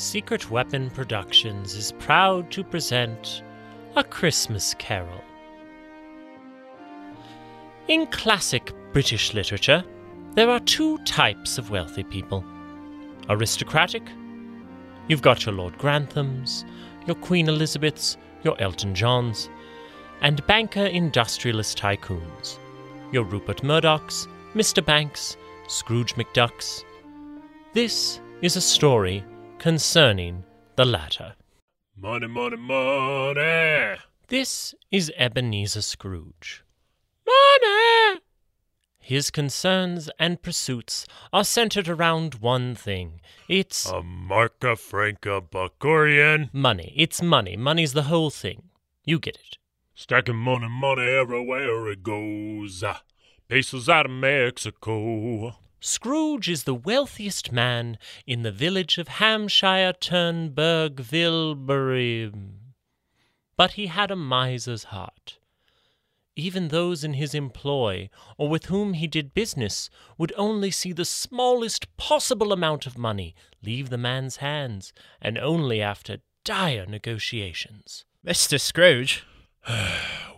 Secret Weapon Productions is proud to present A Christmas Carol. In classic British literature, there are two types of wealthy people aristocratic. You've got your Lord Granthams, your Queen Elizabeths, your Elton Johns, and banker industrialist tycoons, your Rupert Murdochs, Mr. Banks, Scrooge McDucks. This is a story concerning the latter. Money, money, money. This is Ebenezer Scrooge. Money! His concerns and pursuits are centered around one thing. It's A marca franca buckorian. money. It's money. Money's the whole thing. You get it. Stacking money, money everywhere it goes. Pesos out of Mexico. Scrooge is the wealthiest man in the village of Hampshire Turnbergvillebury. But he had a miser's heart. Even those in his employ or with whom he did business would only see the smallest possible amount of money leave the man's hands, and only after dire negotiations. Mr. Scrooge?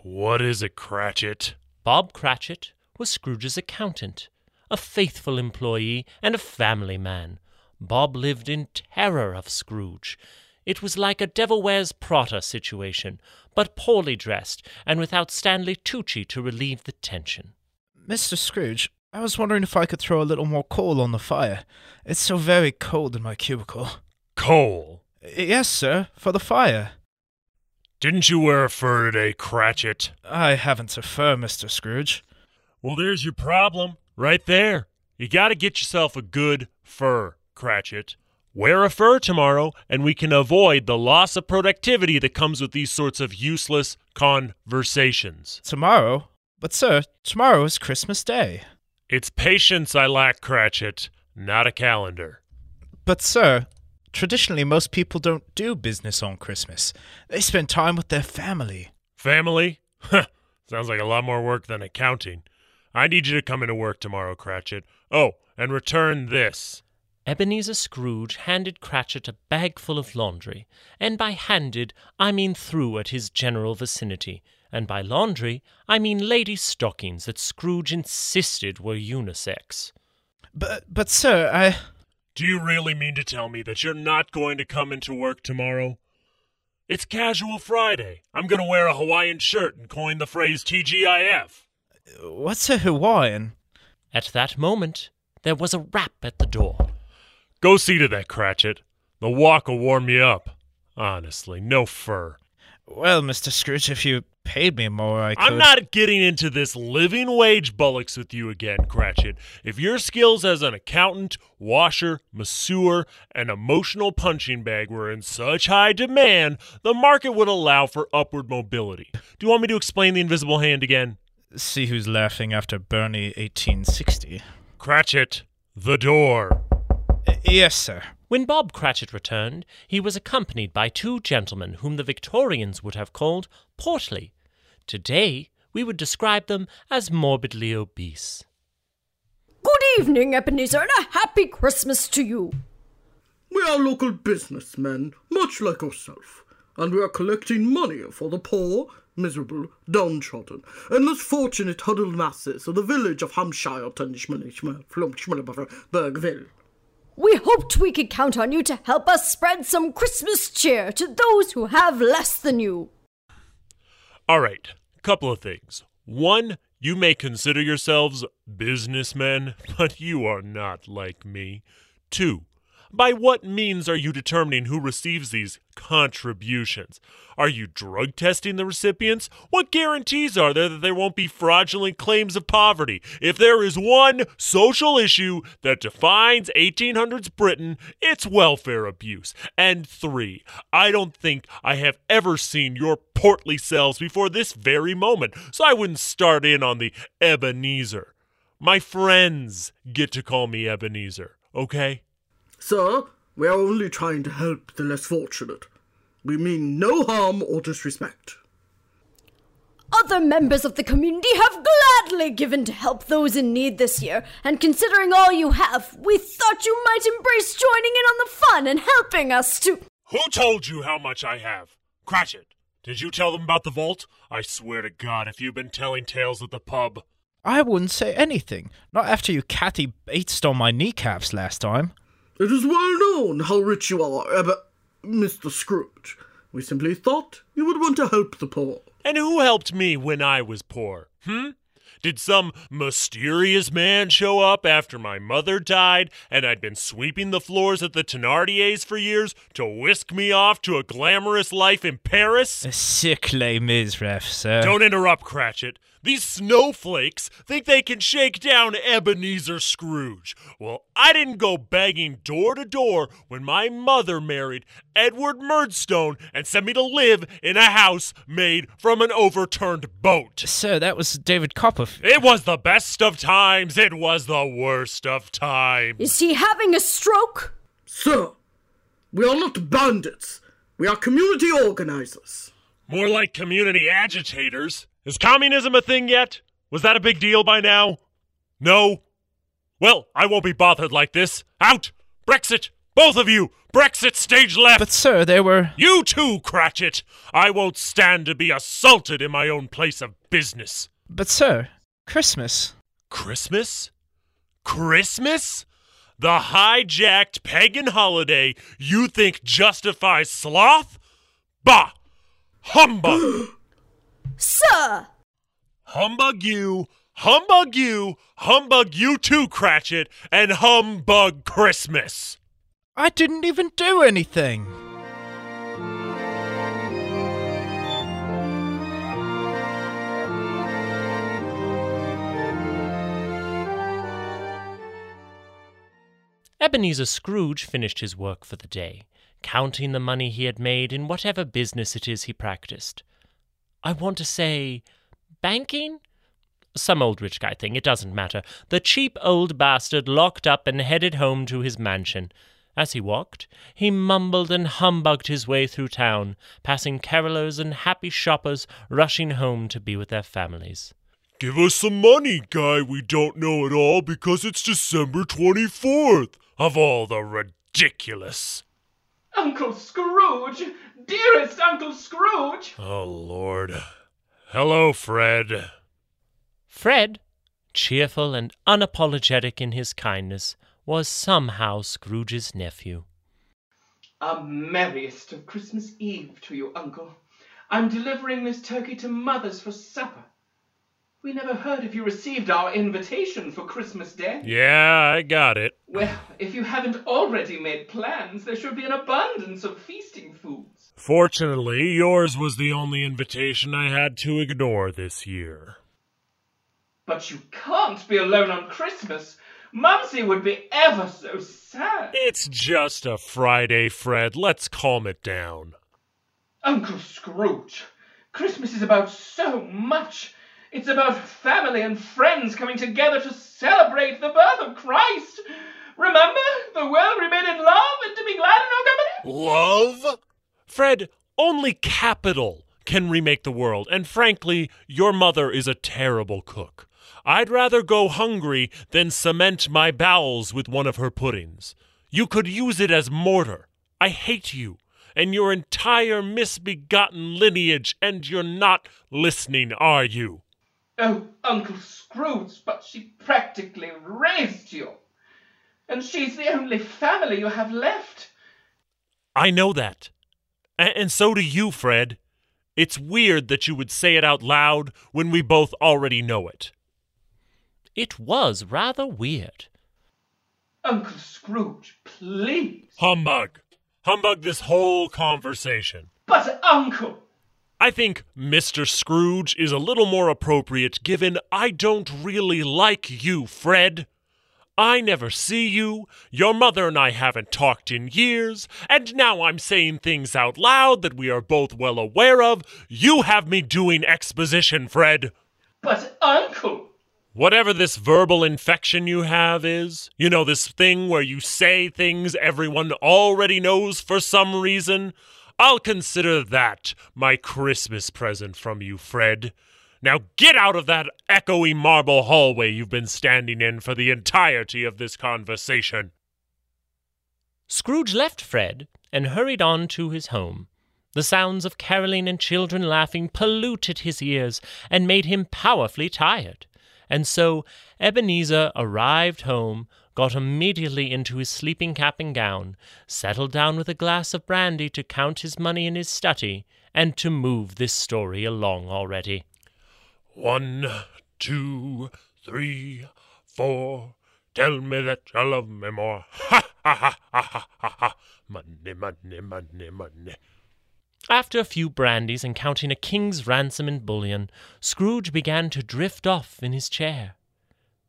What is it, Cratchit? Bob Cratchit was Scrooge's accountant, a faithful employee and a family man. Bob lived in terror of Scrooge. It was like a Devil Wears Prada situation, but poorly dressed and without Stanley Tucci to relieve the tension. Mr. Scrooge, I was wondering if I could throw a little more coal on the fire. It's so very cold in my cubicle. Coal. Yes, sir, for the fire. Didn't you wear a fur today, Cratchit? I haven't a fur, Mr. Scrooge. Well, there's your problem. Right there. You gotta get yourself a good fur, Cratchit. Wear a fur tomorrow, and we can avoid the loss of productivity that comes with these sorts of useless conversations. Tomorrow? But, sir, tomorrow is Christmas Day. It's patience I lack, Cratchit, not a calendar. But, sir, traditionally most people don't do business on Christmas. They spend time with their family. Family? Huh, Sounds like a lot more work than accounting. I need you to come into work tomorrow, Cratchit. Oh, and return this. Ebenezer Scrooge handed Cratchit a bagful of laundry, and by handed I mean threw at his general vicinity, and by laundry I mean ladies' stockings that Scrooge insisted were unisex. But, but, sir, I. Do you really mean to tell me that you're not going to come into work tomorrow? It's Casual Friday. I'm going to wear a Hawaiian shirt and coin the phrase TGIF. What's a Hawaiian? At that moment there was a rap at the door. Go see to that, Cratchit. The walk will warm you up. Honestly, no fur. Well, Mr. Scrooge, if you paid me more, I could. I'm not getting into this living wage bullocks with you again, Cratchit. If your skills as an accountant, washer, masseur, and emotional punching bag were in such high demand, the market would allow for upward mobility. Do you want me to explain the invisible hand again? See who's laughing after Bernie 1860. Cratchit, the door. Uh, yes, sir. When Bob Cratchit returned, he was accompanied by two gentlemen whom the Victorians would have called portly. Today, we would describe them as morbidly obese. Good evening, Ebenezer, and a happy Christmas to you. We are local businessmen, much like yourself, and we are collecting money for the poor, miserable, downtrodden, and less fortunate huddled masses of the village of Hampshire Bergville. We hoped we could count on you to help us spread some Christmas cheer to those who have less than you. All right, couple of things. One, you may consider yourselves businessmen, but you are not like me. Two, by what means are you determining who receives these contributions? Are you drug testing the recipients? What guarantees are there that there won't be fraudulent claims of poverty? If there is one social issue that defines 1800s Britain, it's welfare abuse. And three, I don't think I have ever seen your portly selves before this very moment, so I wouldn't start in on the Ebenezer. My friends get to call me Ebenezer, okay? Sir, we are only trying to help the less fortunate. We mean no harm or disrespect. other members of the community have gladly given to help those in need this year, and considering all you have, we thought you might embrace joining in on the fun and helping us to. Who told you how much I have? Cratchit, did you tell them about the vault? I swear to God, if you've been telling tales at the pub. I wouldn't say anything. Not after you Kathy Batesed on my kneecaps last time. It is well known how rich you are, uh, Mr. Scrooge. We simply thought you would want to help the poor. And who helped me when I was poor? Hmm? Did some mysterious man show up after my mother died and I'd been sweeping the floors at the Thenardiers for years to whisk me off to a glamorous life in Paris? A sick Les Mis ref, sir. Don't interrupt, Cratchit. These snowflakes think they can shake down Ebenezer Scrooge. Well, I didn't go begging door to door when my mother married Edward Murdstone and sent me to live in a house made from an overturned boat. Sir, that was David Copperfield. It was the best of times. It was the worst of times. Is he having a stroke? Sir, we are not bandits. We are community organizers. More like community agitators. Is communism a thing yet? Was that a big deal by now? No? Well, I won't be bothered like this. Out! Brexit! Both of you! Brexit stage left! But, sir, there were. You too, Cratchit! I won't stand to be assaulted in my own place of business. But, sir, Christmas. Christmas? Christmas? The hijacked pagan holiday you think justifies sloth? Bah! Humbug! Sir! humbug you! Humbug you! Humbug you too, Cratchit! And humbug Christmas! I didn't even do anything. Ebenezer Scrooge finished his work for the day, counting the money he had made in whatever business it is he practiced. I want to say banking? Some old rich guy thing, it doesn't matter. The cheap old bastard locked up and headed home to his mansion. As he walked, he mumbled and humbugged his way through town, passing carolers and happy shoppers rushing home to be with their families. Give us some money, guy we don't know at all because it's December 24th. Of all the ridiculous. Uncle Scrooge! Dearest Uncle Scrooge! Oh, Lord. Hello, Fred. Fred, cheerful and unapologetic in his kindness, was somehow Scrooge's nephew. A merriest of Christmas Eve to you, Uncle. I'm delivering this turkey to Mother's for supper. We never heard if you received our invitation for Christmas Day. Yeah, I got it. Well, if you haven't already made plans, there should be an abundance of feasting foods. Fortunately, yours was the only invitation I had to ignore this year. But you can't be alone on Christmas. Mumsy would be ever so sad. It's just a Friday, Fred. Let's calm it down. Uncle Scrooge, Christmas is about so much. It's about family and friends coming together to celebrate the birth of Christ. Remember, the world remain in love and to be glad in no company? Love? Fred, only capital can remake the world, and frankly, your mother is a terrible cook. I'd rather go hungry than cement my bowels with one of her puddings. You could use it as mortar. I hate you and your entire misbegotten lineage, and you're not listening, are you? Oh, Uncle Scrooge, but she practically raised you. And she's the only family you have left. I know that. A- and so do you, Fred. It's weird that you would say it out loud when we both already know it. It was rather weird. Uncle Scrooge, please. Humbug. Humbug this whole conversation. But, Uncle, I think Mr. Scrooge is a little more appropriate given I don't really like you, Fred. I never see you, your mother and I haven't talked in years, and now I'm saying things out loud that we are both well aware of. You have me doing exposition, Fred. but, Uncle. Whatever this verbal infection you have is, you know, this thing where you say things everyone already knows for some reason, I'll consider that my Christmas present from you, Fred. Now get out of that echoey marble hallway you've been standing in for the entirety of this conversation. Scrooge left Fred and hurried on to his home. The sounds of caroling and children laughing polluted his ears and made him powerfully tired. And so Ebenezer arrived home, got immediately into his sleeping cap and gown, settled down with a glass of brandy to count his money in his study, and to move this story along already. One, two, three, four. Tell me that you love me more. Ha ha ha ha ha ha. Money, money, money, money. After a few brandies and counting a king's ransom in bullion, Scrooge began to drift off in his chair.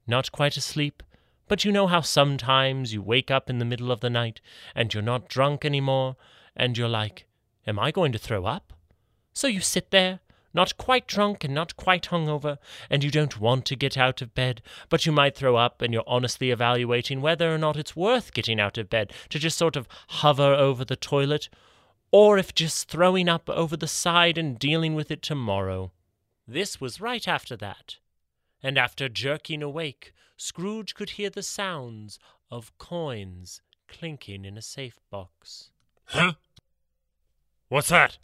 Not quite asleep, but you know how sometimes you wake up in the middle of the night and you're not drunk any more, and you're like, Am I going to throw up? So you sit there, not quite drunk and not quite hungover, and you don't want to get out of bed, but you might throw up, and you're honestly evaluating whether or not it's worth getting out of bed to just sort of hover over the toilet, or if just throwing up over the side and dealing with it tomorrow. This was right after that. And after jerking awake, Scrooge could hear the sounds of coins clinking in a safe box. Huh? What's that?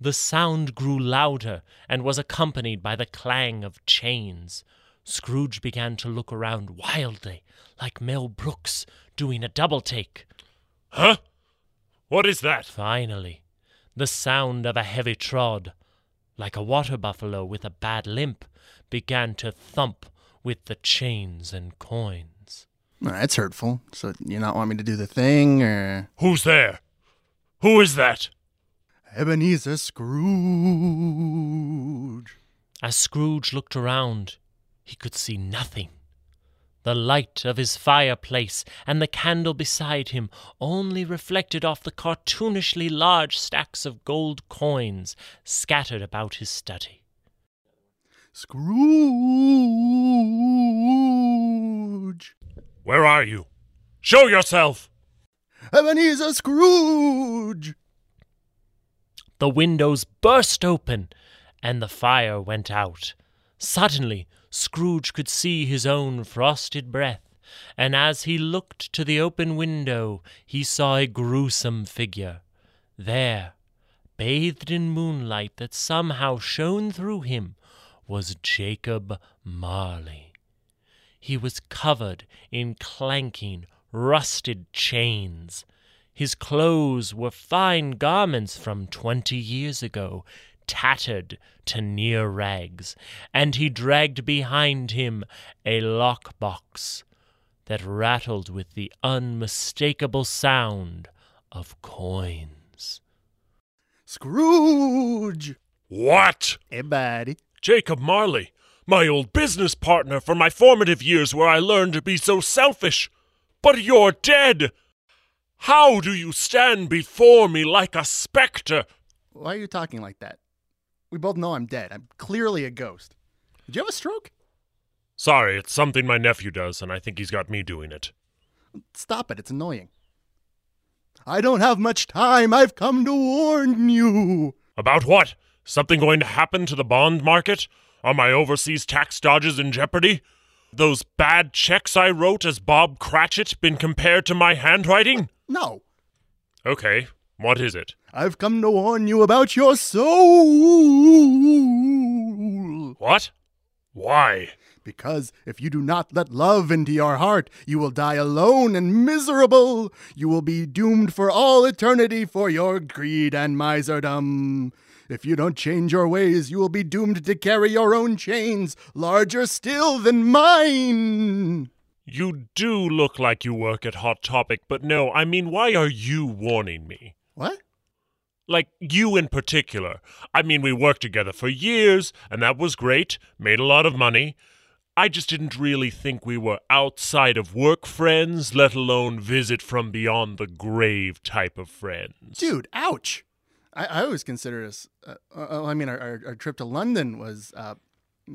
The sound grew louder and was accompanied by the clang of chains. Scrooge began to look around wildly, like Mel Brooks doing a double take. Huh? What is that? Finally, the sound of a heavy trod, like a water buffalo with a bad limp, began to thump with the chains and coins. That's hurtful. So you not want me to do the thing, or Who's there? Who is that? Ebenezer Scrooge? As Scrooge looked around, he could see nothing. The light of his fireplace and the candle beside him only reflected off the cartoonishly large stacks of gold coins scattered about his study. Scrooge. Where are you? Show yourself! Ebenezer Scrooge. The windows burst open and the fire went out. Suddenly, Scrooge could see his own frosted breath, and as he looked to the open window, he saw a gruesome figure. There, bathed in moonlight that somehow shone through him, was Jacob Marley. He was covered in clanking, rusted chains. His clothes were fine garments from twenty years ago, tattered to near rags, and he dragged behind him a lock box that rattled with the unmistakable sound of coins. Scrooge. What? Hey, buddy. Jacob Marley, my old business partner from my formative years where I learned to be so selfish. But you're dead! How do you stand before me like a specter? Why are you talking like that? We both know I'm dead. I'm clearly a ghost. Did you have a stroke? Sorry, it's something my nephew does, and I think he's got me doing it. Stop it. It's annoying. I don't have much time. I've come to warn you. About what? Something going to happen to the bond market? Are my overseas tax dodges in jeopardy? Those bad checks I wrote as Bob Cratchit been compared to my handwriting? No. Okay, what is it? I've come to warn you about your soul. What? Why? Because if you do not let love into your heart, you will die alone and miserable. You will be doomed for all eternity for your greed and miserdom. If you don't change your ways, you will be doomed to carry your own chains, larger still than mine. You do look like you work at Hot Topic, but no, I mean, why are you warning me? What? Like, you in particular. I mean, we worked together for years, and that was great, made a lot of money. I just didn't really think we were outside of work friends, let alone visit from beyond the grave type of friends. Dude, ouch. I, I always consider us, uh, uh, I mean, our, our, our trip to London was, uh,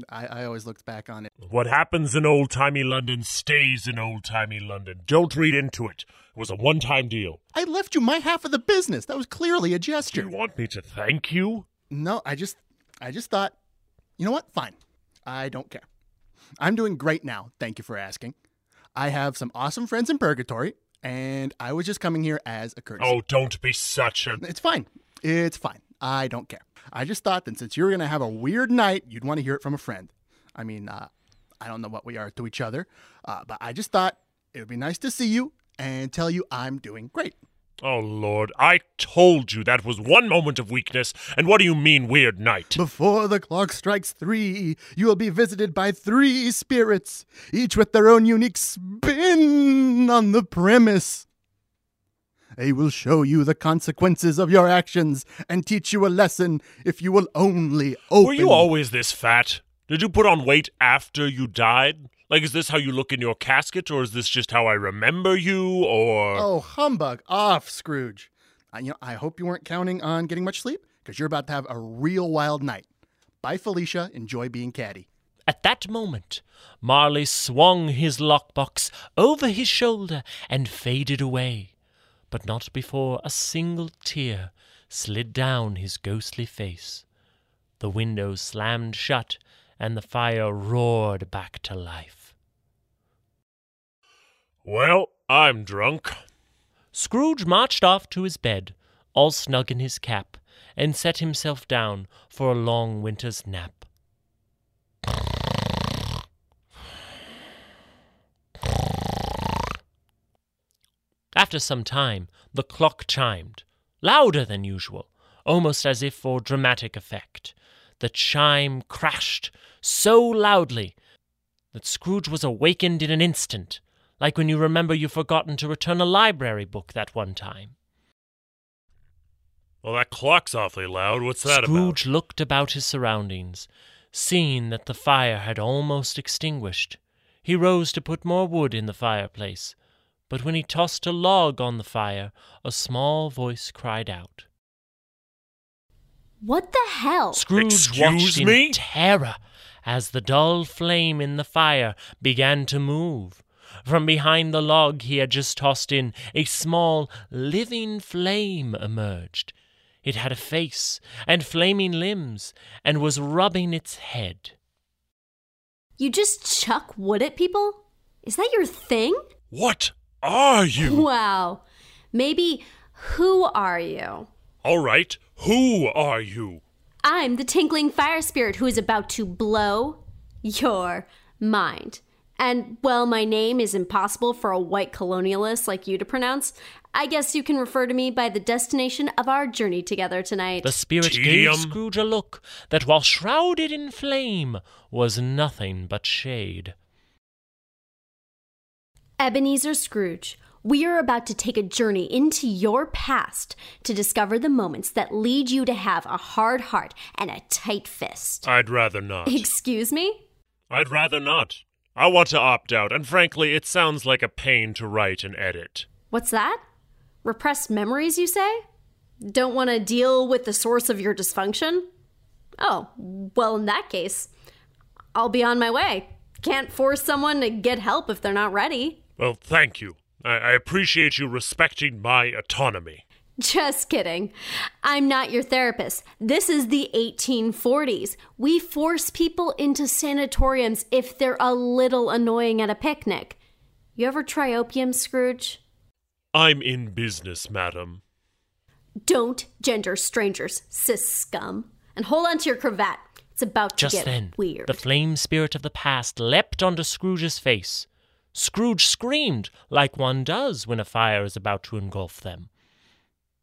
I, I always looked back on it. What happens in old timey London stays in old timey London. Don't read into it. It was a one time deal. I left you my half of the business. That was clearly a Do gesture. you want me to thank you? No, I just, I just thought You know what? Fine. I don't care. I'm doing great now. Thank you for asking. I have some awesome friends in purgatory, and I was just coming here as a courtesy. Oh, don't be such a. It's fine. It's fine. I don't care. I just thought that since you were going to have a weird night, you'd want to hear it from a friend. I mean, uh, I don't know what we are to each other, uh, but I just thought it would be nice to see you and tell you I'm doing great. Oh, Lord, I told you that was one moment of weakness, and what do you mean, weird night? Before the clock strikes three, you will be visited by three spirits, each with their own unique spin on the premise. They will show you the consequences of your actions and teach you a lesson if you will only open. Were you always this fat? Did you put on weight after you died? Like, is this how you look in your casket, or is this just how I remember you, or. Oh, humbug off, Scrooge. I, you know, I hope you weren't counting on getting much sleep, because you're about to have a real wild night. Bye, Felicia. Enjoy being caddy. At that moment, Marley swung his lockbox over his shoulder and faded away, but not before a single tear slid down his ghostly face. The window slammed shut, and the fire roared back to life. Well, I'm drunk. Scrooge marched off to his bed, all snug in his cap, and set himself down for a long winter's nap. After some time, the clock chimed, louder than usual, almost as if for dramatic effect. The chime crashed so loudly that Scrooge was awakened in an instant, like when you remember you've forgotten to return a library book that one time. Well, that clock's awfully loud. What's that about? Scrooge looked about his surroundings, seeing that the fire had almost extinguished. He rose to put more wood in the fireplace, but when he tossed a log on the fire, a small voice cried out. What the hell? Scrooge Excuse watched me? in terror as the dull flame in the fire began to move. From behind the log he had just tossed in, a small, living flame emerged. It had a face and flaming limbs, and was rubbing its head. You just chuck wood at people? Is that your thing? What are you? Wow. Maybe who are you? All right, who are you? I'm the tinkling fire spirit who is about to blow your mind. And, well, my name is impossible for a white colonialist like you to pronounce. I guess you can refer to me by the destination of our journey together tonight. The spirit Tedium. gave Scrooge a look that, while shrouded in flame, was nothing but shade. Ebenezer Scrooge, we are about to take a journey into your past to discover the moments that lead you to have a hard heart and a tight fist. I'd rather not. Excuse me? I'd rather not. I want to opt out, and frankly, it sounds like a pain to write and edit. What's that? Repressed memories, you say? Don't want to deal with the source of your dysfunction? Oh, well, in that case, I'll be on my way. Can't force someone to get help if they're not ready. Well, thank you. I, I appreciate you respecting my autonomy. Just kidding. I'm not your therapist. This is the 1840s. We force people into sanatoriums if they're a little annoying at a picnic. You ever try opium, Scrooge? I'm in business, madam. Don't gender strangers, cis scum. And hold on to your cravat. It's about to Just get then, weird. the flame spirit of the past leapt onto Scrooge's face. Scrooge screamed like one does when a fire is about to engulf them.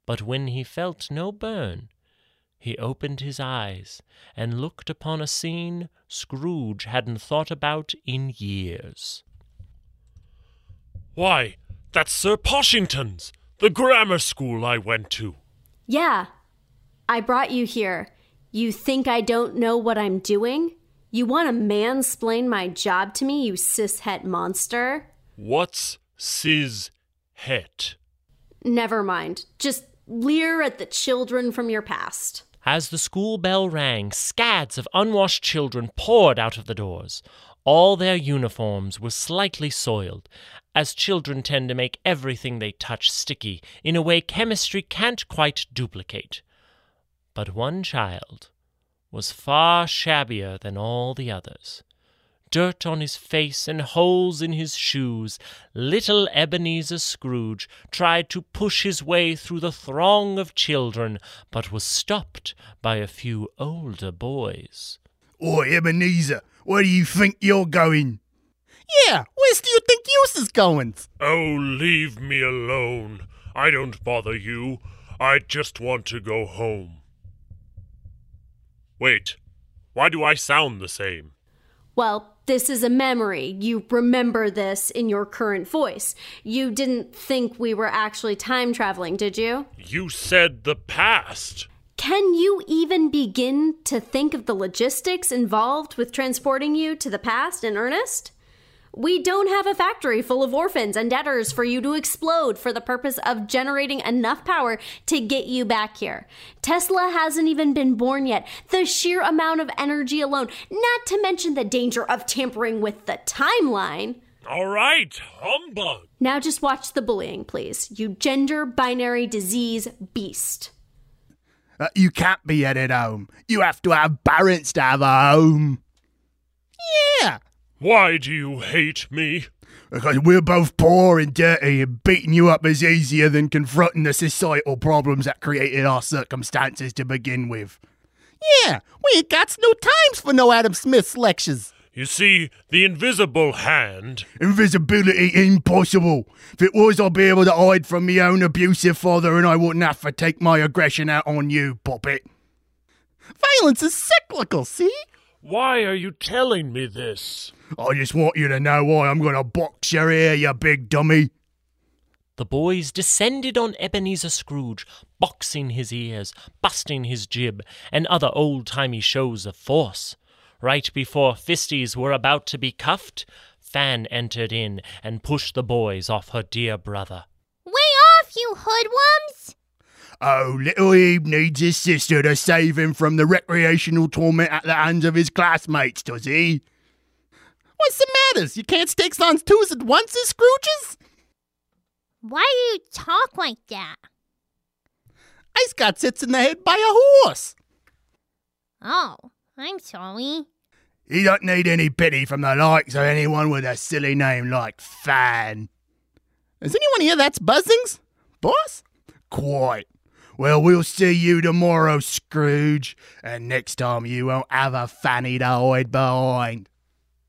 But when he felt no burn, he opened his eyes and looked upon a scene Scrooge hadn't thought about in years. Why, that's Sir Poshington's, the grammar school I went to. yeah, I brought you here. You think I don't know what I'm doing? You want to mansplain my job to me, you cishet monster? What's sis het? Never mind. Just leer at the children from your past. As the school bell rang, scads of unwashed children poured out of the doors. All their uniforms were slightly soiled, as children tend to make everything they touch sticky in a way chemistry can't quite duplicate. But one child was far shabbier than all the others. Dirt on his face and holes in his shoes, little Ebenezer Scrooge tried to push his way through the throng of children, but was stopped by a few older boys. Oi, Ebenezer, where do you think you're going? Yeah, where's do you think yours is going? Oh, leave me alone. I don't bother you. I just want to go home. Wait, why do I sound the same? Well, this is a memory. You remember this in your current voice. You didn't think we were actually time traveling, did you? You said the past. Can you even begin to think of the logistics involved with transporting you to the past in earnest? We don't have a factory full of orphans and debtors for you to explode for the purpose of generating enough power to get you back here. Tesla hasn't even been born yet. The sheer amount of energy alone, not to mention the danger of tampering with the timeline. All right, humbug. Now just watch the bullying, please. You gender binary disease beast. Uh, you can't be headed home. You have to have parents to have a home. Yeah, Why do you hate me? because we're both poor and dirty, and beating you up is easier than confronting the societal problems that created our circumstances to begin with. Yeah, we ain't got no times for no Adam Smith's lectures. You see, the invisible hand. Invisibility impossible. If it was, I'd be able to hide from my own abusive father and I wouldn't have to take my aggression out on you, puppet. Violence is cyclical, see? Why are you telling me this? I just want you to know why I'm gonna box your ear, you big dummy. The boys descended on Ebenezer Scrooge, boxing his ears, busting his jib, and other old timey shows of force. Right before fisties were about to be cuffed, Fan entered in and pushed the boys off her dear brother. Way off, you hoodlums! Oh, little Ebe needs his sister to save him from the recreational torment at the hands of his classmates, does he? What's the matters? You can't stake on twos at once, as Scrooges? Why do you talk like that? Ice got hit in the head by a horse. Oh, I'm sorry. He don't need any pity from the likes of anyone with a silly name like Fan. Is anyone here that's buzzings? Boss? Quite. Well, we'll see you tomorrow, Scrooge, and next time you won't have a fanny to hide behind.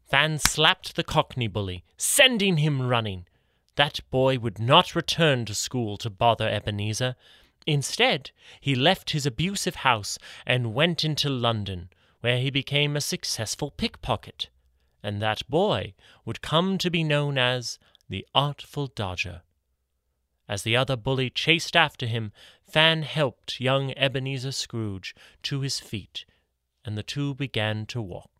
Fan slapped the Cockney bully, sending him running. That boy would not return to school to bother Ebenezer. Instead, he left his abusive house and went into London, where he became a successful pickpocket. And that boy would come to be known as the Artful Dodger. As the other bully chased after him, Fan helped young Ebenezer Scrooge to his feet, and the two began to walk.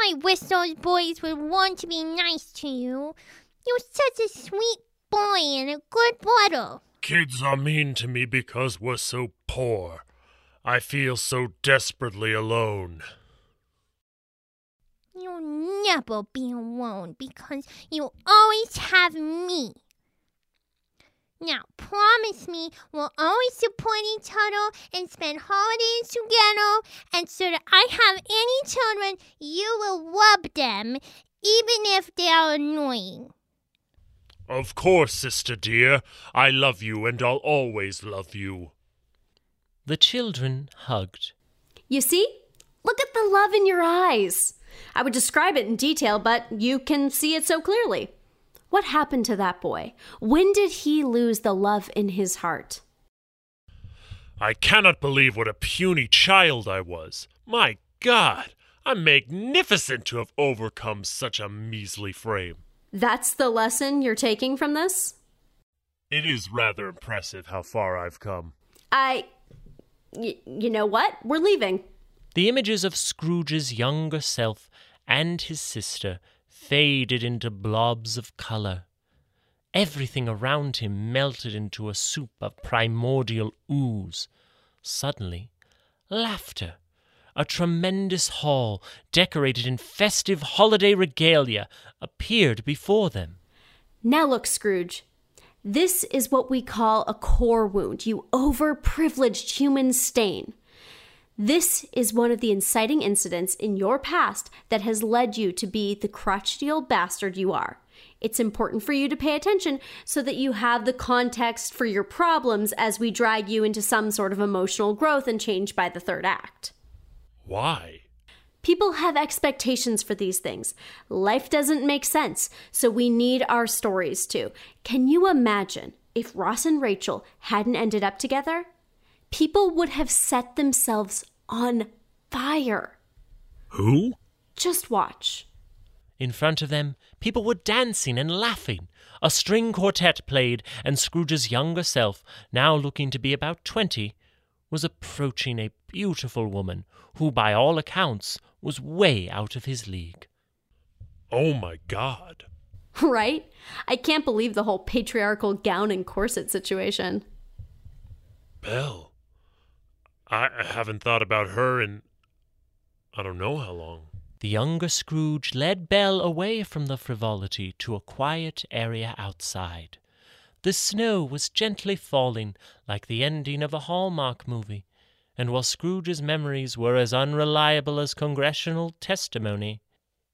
I wish those boys would want to be nice to you. You're such a sweet boy and a good brother. Kids are mean to me because we're so poor. I feel so desperately alone. You'll never be alone because you always have me. Now, promise me we'll always support each other and spend holidays together, and so that I have any children, you will love them, even if they are annoying. Of course, sister dear. I love you and I'll always love you. The children hugged. You see? Look at the love in your eyes. I would describe it in detail, but you can see it so clearly. What happened to that boy? When did he lose the love in his heart? I cannot believe what a puny child I was. My God, I'm magnificent to have overcome such a measly frame. That's the lesson you're taking from this? It is rather impressive how far I've come. I. Y- you know what? We're leaving. The images of Scrooge's younger self and his sister faded into blobs of colour. Everything around him melted into a soup of primordial ooze. Suddenly, laughter. A tremendous hall, decorated in festive holiday regalia, appeared before them. Now look, Scrooge. This is what we call a core wound, you overprivileged human stain. This is one of the inciting incidents in your past that has led you to be the crotchety old bastard you are. It's important for you to pay attention so that you have the context for your problems as we drag you into some sort of emotional growth and change by the third act. Why? People have expectations for these things. Life doesn't make sense, so we need our stories too. Can you imagine if Ross and Rachel hadn't ended up together? People would have set themselves on fire. Who? Just watch. In front of them, people were dancing and laughing. A string quartet played, and Scrooge's younger self, now looking to be about twenty, was approaching a beautiful woman who, by all accounts, was way out of his league. Oh my god. Right? I can't believe the whole patriarchal gown and corset situation. Belle. I I haven't thought about her in I don't know how long. The younger Scrooge led Belle away from the frivolity to a quiet area outside. The snow was gently falling like the ending of a Hallmark movie, and while Scrooge's memories were as unreliable as congressional testimony,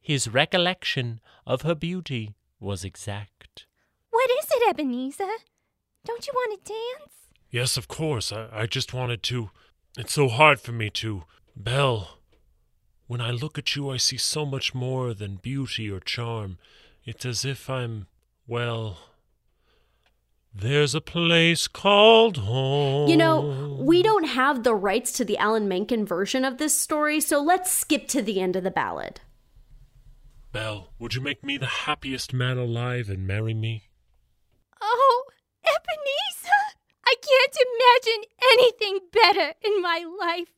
his recollection of her beauty was exact. What is it, Ebenezer? Don't you want to dance? Yes, of course. I, I just wanted to. It's so hard for me to. Belle, when I look at you, I see so much more than beauty or charm. It's as if I'm, well. There's a place called home. You know, we don't have the rights to the Alan Menken version of this story, so let's skip to the end of the ballad. Belle, would you make me the happiest man alive and marry me? Oh, Ebenezer! I can't imagine anything better in my life.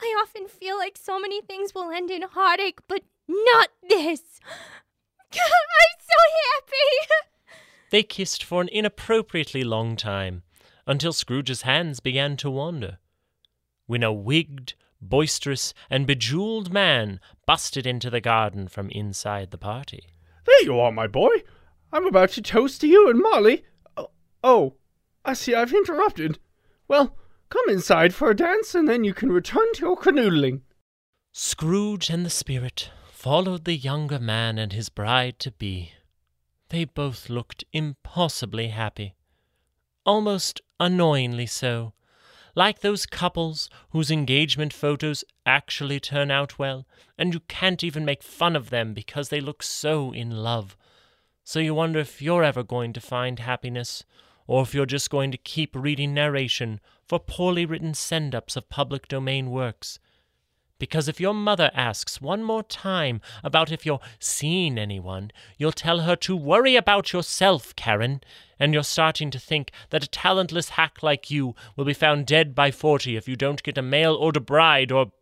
I often feel like so many things will end in heartache, but not this. I'm so happy! They kissed for an inappropriately long time, until Scrooge's hands began to wander. When a wigged, boisterous, and bejeweled man busted into the garden from inside the party. There you are, my boy. I'm about to toast to you and Molly. Oh, oh, I see I've interrupted. Well, come inside for a dance, and then you can return to your canoodling. Scrooge and the spirit followed the younger man and his bride to be. They both looked impossibly happy, almost annoyingly so, like those couples whose engagement photos actually turn out well, and you can't even make fun of them because they look so in love. So you wonder if you're ever going to find happiness, or if you're just going to keep reading narration for poorly written send ups of public domain works. Because if your mother asks one more time about if you're seeing anyone, you'll tell her to worry about yourself, Karen, and you're starting to think that a talentless hack like you will be found dead by forty if you don't get a mail order bride or.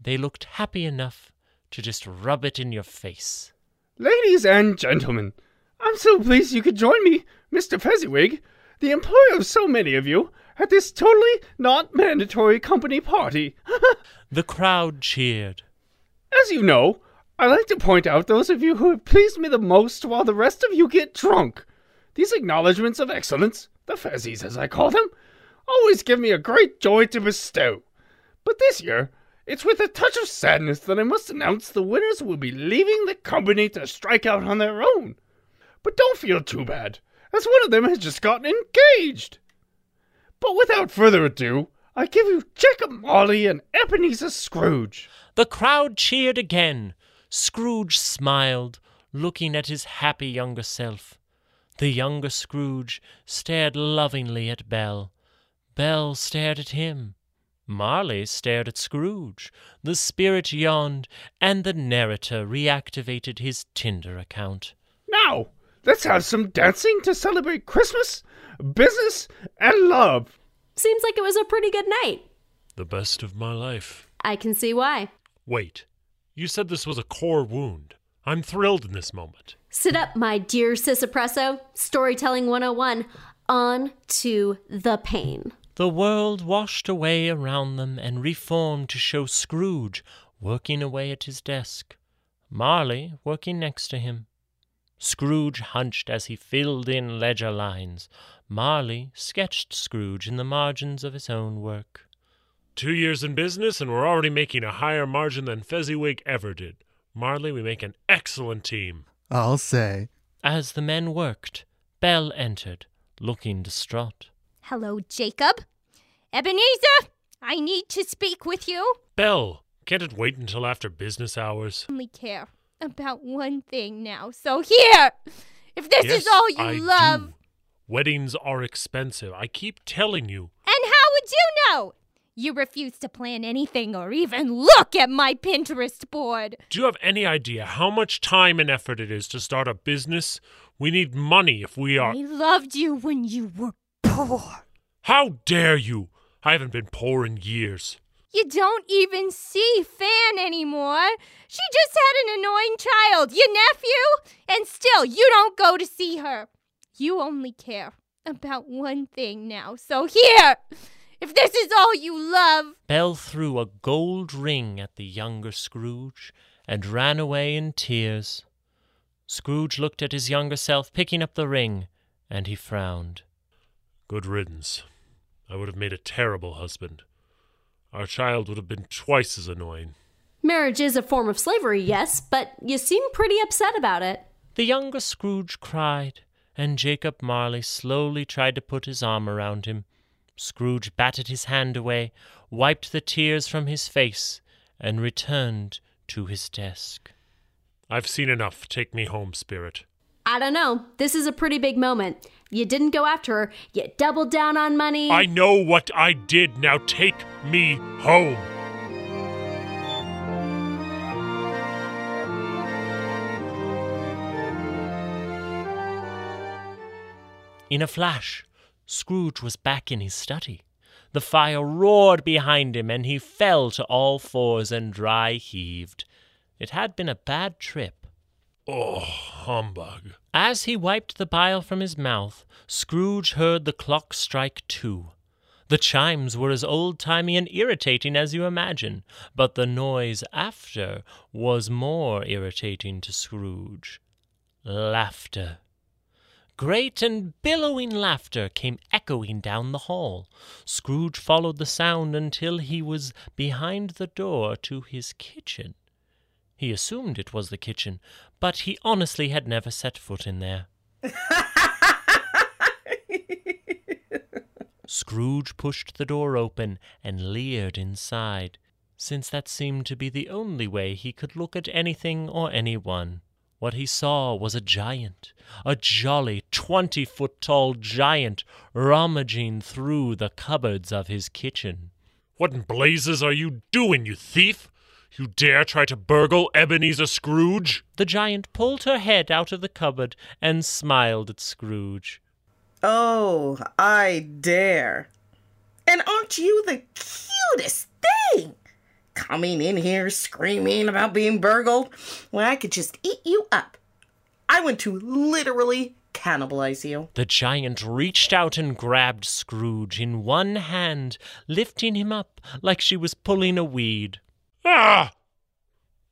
They looked happy enough to just rub it in your face. Ladies and gentlemen, I'm so pleased you could join me, Mr. Fezziwig, the employer of so many of you, at this totally not mandatory company party. The crowd cheered. As you know, I like to point out those of you who have pleased me the most while the rest of you get drunk. These acknowledgments of excellence, the Fezzies as I call them, always give me a great joy to bestow. But this year, it's with a touch of sadness that I must announce the winners will be leaving the company to strike out on their own. But don't feel too bad, as one of them has just gotten engaged. But without further ado, I give you Jacob Marley and Ebenezer Scrooge. The crowd cheered again. Scrooge smiled, looking at his happy younger self. The younger Scrooge stared lovingly at Belle. Belle stared at him. Marley stared at Scrooge. The spirit yawned, and the narrator reactivated his Tinder account. Now, let's have some dancing to celebrate Christmas, business, and love. Seems like it was a pretty good night. The best of my life. I can see why. Wait, you said this was a core wound. I'm thrilled in this moment. Sit up, my dear Cisapresso. Storytelling 101. On to the pain. The world washed away around them and reformed to show Scrooge working away at his desk, Marley working next to him. Scrooge hunched as he filled in ledger lines. Marley sketched Scrooge in the margins of his own work. Two years in business, and we're already making a higher margin than Fezziwig ever did. Marley, we make an excellent team. I'll say. As the men worked, Belle entered, looking distraught. Hello, Jacob. Ebenezer, I need to speak with you. Belle, can't it wait until after business hours? Only care about one thing now. So here, if this yes, is all you I love, do. Weddings are expensive. I keep telling you. and how would you know? You refuse to plan anything or even look at my Pinterest board. Do you have any idea how much time and effort it is to start a business? We need money if we are. I loved you when you were poor. How dare you! I haven't been poor in years. You don't even see Fan anymore. She just had an annoying child, your nephew, and still you don't go to see her. You only care about one thing now. So here, if this is all you love, Belle threw a gold ring at the younger Scrooge and ran away in tears. Scrooge looked at his younger self picking up the ring, and he frowned. Good riddance. I would have made a terrible husband. Our child would have been twice as annoying. Marriage is a form of slavery, yes, but you seem pretty upset about it. The younger Scrooge cried, and Jacob Marley slowly tried to put his arm around him. Scrooge batted his hand away, wiped the tears from his face, and returned to his desk. I've seen enough. Take me home, spirit. I don't know. This is a pretty big moment. You didn't go after her. You doubled down on money. I know what I did. Now take me home. In a flash, Scrooge was back in his study. The fire roared behind him, and he fell to all fours and dry heaved. It had been a bad trip. Oh, humbug. As he wiped the bile from his mouth, Scrooge heard the clock strike two. The chimes were as old timey and irritating as you imagine, but the noise after was more irritating to Scrooge. Laughter. Great and billowing laughter came echoing down the hall. Scrooge followed the sound until he was behind the door to his kitchen. He assumed it was the kitchen, but he honestly had never set foot in there. Scrooge pushed the door open and leered inside, since that seemed to be the only way he could look at anything or anyone. What he saw was a giant, a jolly twenty foot tall giant, rummaging through the cupboards of his kitchen. What in blazes are you doing, you thief? You dare try to burgle Ebenezer Scrooge? The giant pulled her head out of the cupboard and smiled at Scrooge. Oh, I dare. And aren't you the cutest thing? Coming in here screaming about being burgled when I could just eat you up. I want to literally cannibalize you. The giant reached out and grabbed Scrooge in one hand, lifting him up like she was pulling a weed. Ah!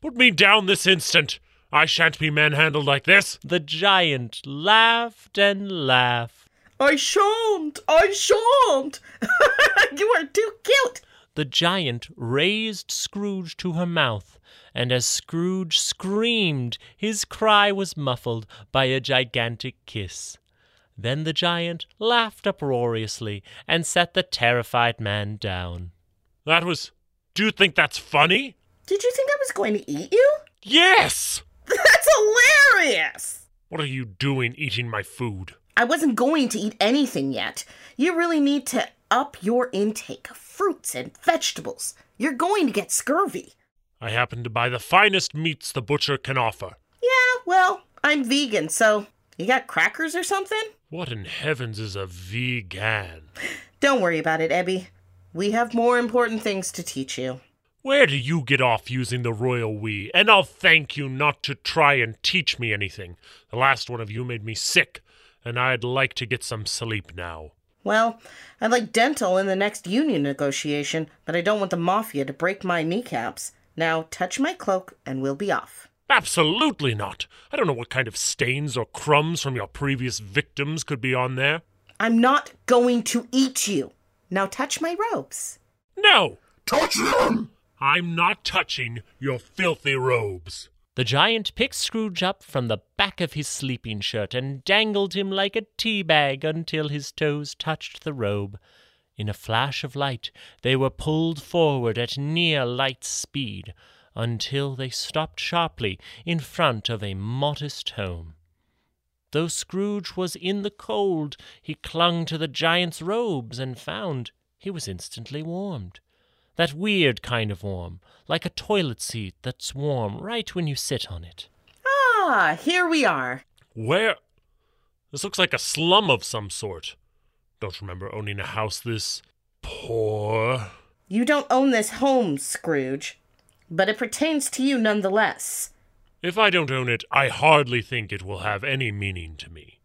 Put me down this instant. I shan't be manhandled like this. The giant laughed and laughed. I shan't. I shan't. you are too cute. The giant raised Scrooge to her mouth, and as Scrooge screamed, his cry was muffled by a gigantic kiss. Then the giant laughed uproariously and set the terrified man down. That was. Do you think that's funny? Did you think I was going to eat you? Yes! That's hilarious. What are you doing eating my food? I wasn't going to eat anything yet. You really need to up your intake of fruits and vegetables. You're going to get scurvy. I happen to buy the finest meats the butcher can offer. Yeah, well, I'm vegan, so you got crackers or something? What in heavens is a vegan? Don't worry about it, Ebby. We have more important things to teach you. Where do you get off using the royal we? And I'll thank you not to try and teach me anything. The last one of you made me sick, and I'd like to get some sleep now. Well, I'd like dental in the next union negotiation, but I don't want the mafia to break my kneecaps. Now, touch my cloak and we'll be off. Absolutely not. I don't know what kind of stains or crumbs from your previous victims could be on there. I'm not going to eat you. Now touch my robes. No! Touch them! I'm not touching your filthy robes. The giant picked Scrooge up from the back of his sleeping shirt and dangled him like a tea bag until his toes touched the robe. In a flash of light, they were pulled forward at near light speed until they stopped sharply in front of a modest home. Though Scrooge was in the cold, he clung to the giant's robes and found he was instantly warmed. That weird kind of warm, like a toilet seat that's warm right when you sit on it. Ah, here we are. Where? This looks like a slum of some sort. Don't remember owning a house this poor. You don't own this home, Scrooge, but it pertains to you nonetheless. If I don't own it, I hardly think it will have any meaning to me.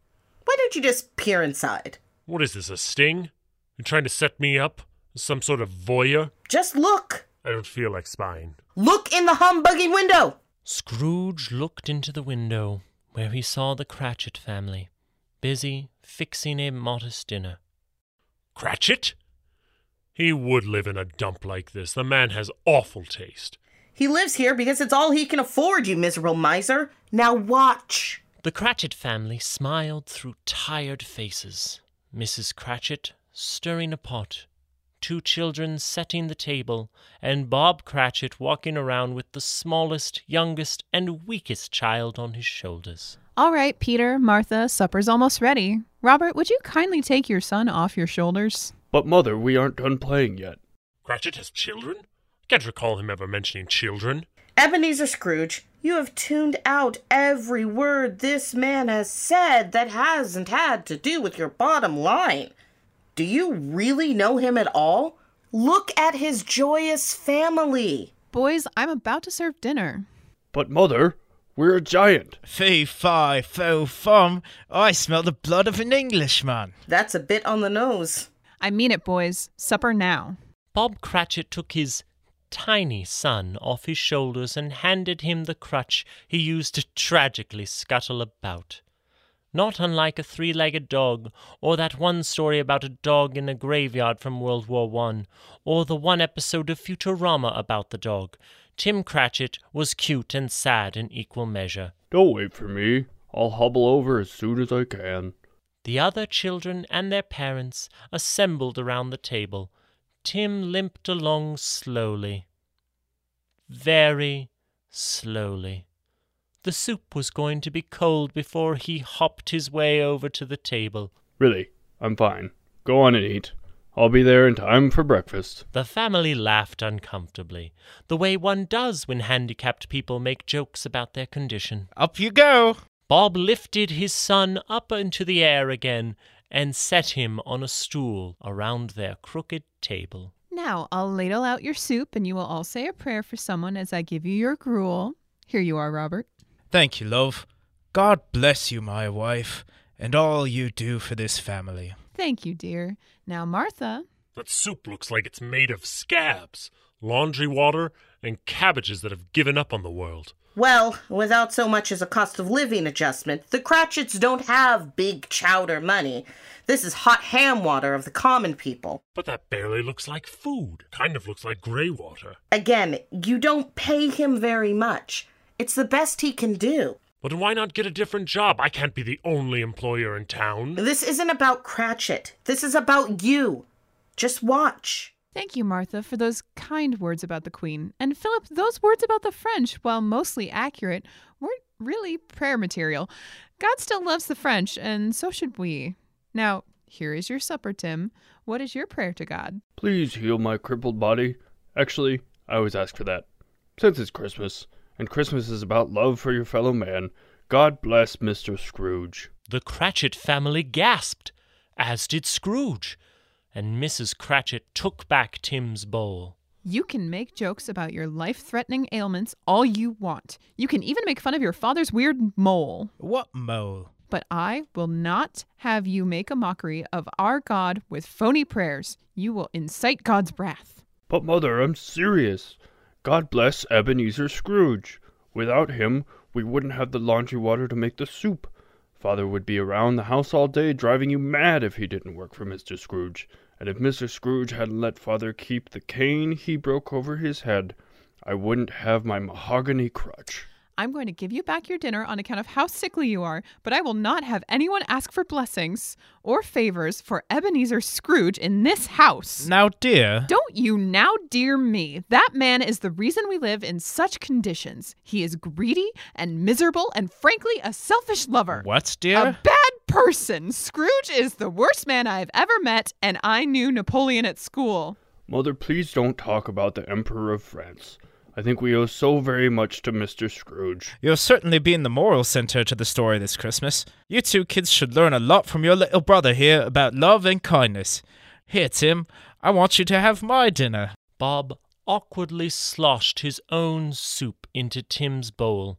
Why don't you just peer inside? What is this, a sting? You're trying to set me up? Some sort of voyeur? Just look. I don't feel like spying. Look in the humbugging window. Scrooge looked into the window, where he saw the Cratchit family, busy fixing a modest dinner. Cratchit? He would live in a dump like this. The man has awful taste. He lives here because it's all he can afford, you miserable miser. Now watch. The Cratchit family smiled through tired faces. Mrs. Cratchit stirring a pot, two children setting the table, and Bob Cratchit walking around with the smallest, youngest, and weakest child on his shoulders. All right, Peter, Martha, supper's almost ready. Robert, would you kindly take your son off your shoulders? But, Mother, we aren't done playing yet. Cratchit has children? I can't recall him ever mentioning children. Ebenezer Scrooge, you have tuned out every word this man has said that hasn't had to do with your bottom line. Do you really know him at all? Look at his joyous family. Boys, I'm about to serve dinner. But, Mother, we're a giant. Fee, fi, fo, fum. I smell the blood of an Englishman. That's a bit on the nose. I mean it, boys. Supper now. Bob Cratchit took his tiny son off his shoulders and handed him the crutch he used to tragically scuttle about. Not unlike a three legged dog, or that one story about a dog in a graveyard from World War One, or the one episode of Futurama about the dog, Tim Cratchit was cute and sad in equal measure. Don't wait for me. I'll hobble over as soon as I can. The other children and their parents assembled around the table. Tim limped along slowly. Very slowly. The soup was going to be cold before he hopped his way over to the table. Really, I'm fine. Go on and eat. I'll be there in time for breakfast. The family laughed uncomfortably, the way one does when handicapped people make jokes about their condition. Up you go. Bob lifted his son up into the air again and set him on a stool around their crooked table. Now I'll ladle out your soup, and you will all say a prayer for someone as I give you your gruel. Here you are, Robert. Thank you, love. God bless you, my wife, and all you do for this family. Thank you, dear. Now, Martha. That soup looks like it's made of scabs, laundry water, and cabbages that have given up on the world. Well, without so much as a cost of living adjustment, the Cratchits don't have big chowder money. This is hot ham water of the common people. But that barely looks like food. Kind of looks like grey water. Again, you don't pay him very much. It's the best he can do. But why not get a different job? I can't be the only employer in town. This isn't about Cratchit. This is about you. Just watch. Thank you, Martha, for those kind words about the Queen. And Philip, those words about the French, while mostly accurate, weren't really prayer material. God still loves the French, and so should we. Now, here is your supper, Tim. What is your prayer to God? Please heal my crippled body. Actually, I always ask for that. Since it's Christmas, and Christmas is about love for your fellow man, God bless Mr. Scrooge. The Cratchit family gasped, as did Scrooge, and Mrs. Cratchit took back Tim's bowl. You can make jokes about your life threatening ailments all you want. You can even make fun of your father's weird mole. What mole? But I will not have you make a mockery of our God with phony prayers. You will incite God's wrath. But, Mother, I'm serious. God bless Ebenezer Scrooge. Without him, we wouldn't have the laundry water to make the soup. Father would be around the house all day driving you mad if he didn't work for Mr. Scrooge. And if Mr. Scrooge hadn't let Father keep the cane he broke over his head, I wouldn't have my mahogany crutch. I'm going to give you back your dinner on account of how sickly you are, but I will not have anyone ask for blessings or favors for Ebenezer Scrooge in this house. Now, dear. Don't you now dear me. That man is the reason we live in such conditions. He is greedy and miserable and frankly a selfish lover. What, dear? A bad person. Scrooge is the worst man I've ever met, and I knew Napoleon at school. Mother, please don't talk about the Emperor of France. I think we owe so very much to Mr. Scrooge. You're certainly being the moral center to the story this Christmas. You two kids should learn a lot from your little brother here about love and kindness. Here, Tim, I want you to have my dinner. Bob awkwardly sloshed his own soup into Tim's bowl.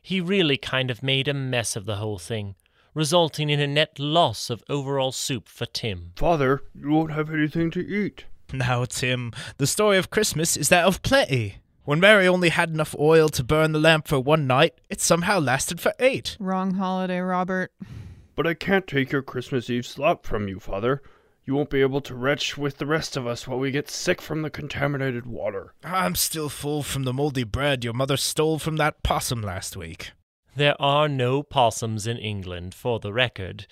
He really kind of made a mess of the whole thing, resulting in a net loss of overall soup for Tim. Father, you won't have anything to eat. Now, Tim, the story of Christmas is that of plenty. When Mary only had enough oil to burn the lamp for one night, it somehow lasted for eight. Wrong holiday, Robert. But I can't take your Christmas Eve slop from you, Father. You won't be able to retch with the rest of us while we get sick from the contaminated water. I'm still full from the moldy bread your mother stole from that possum last week. There are no possums in England, for the record,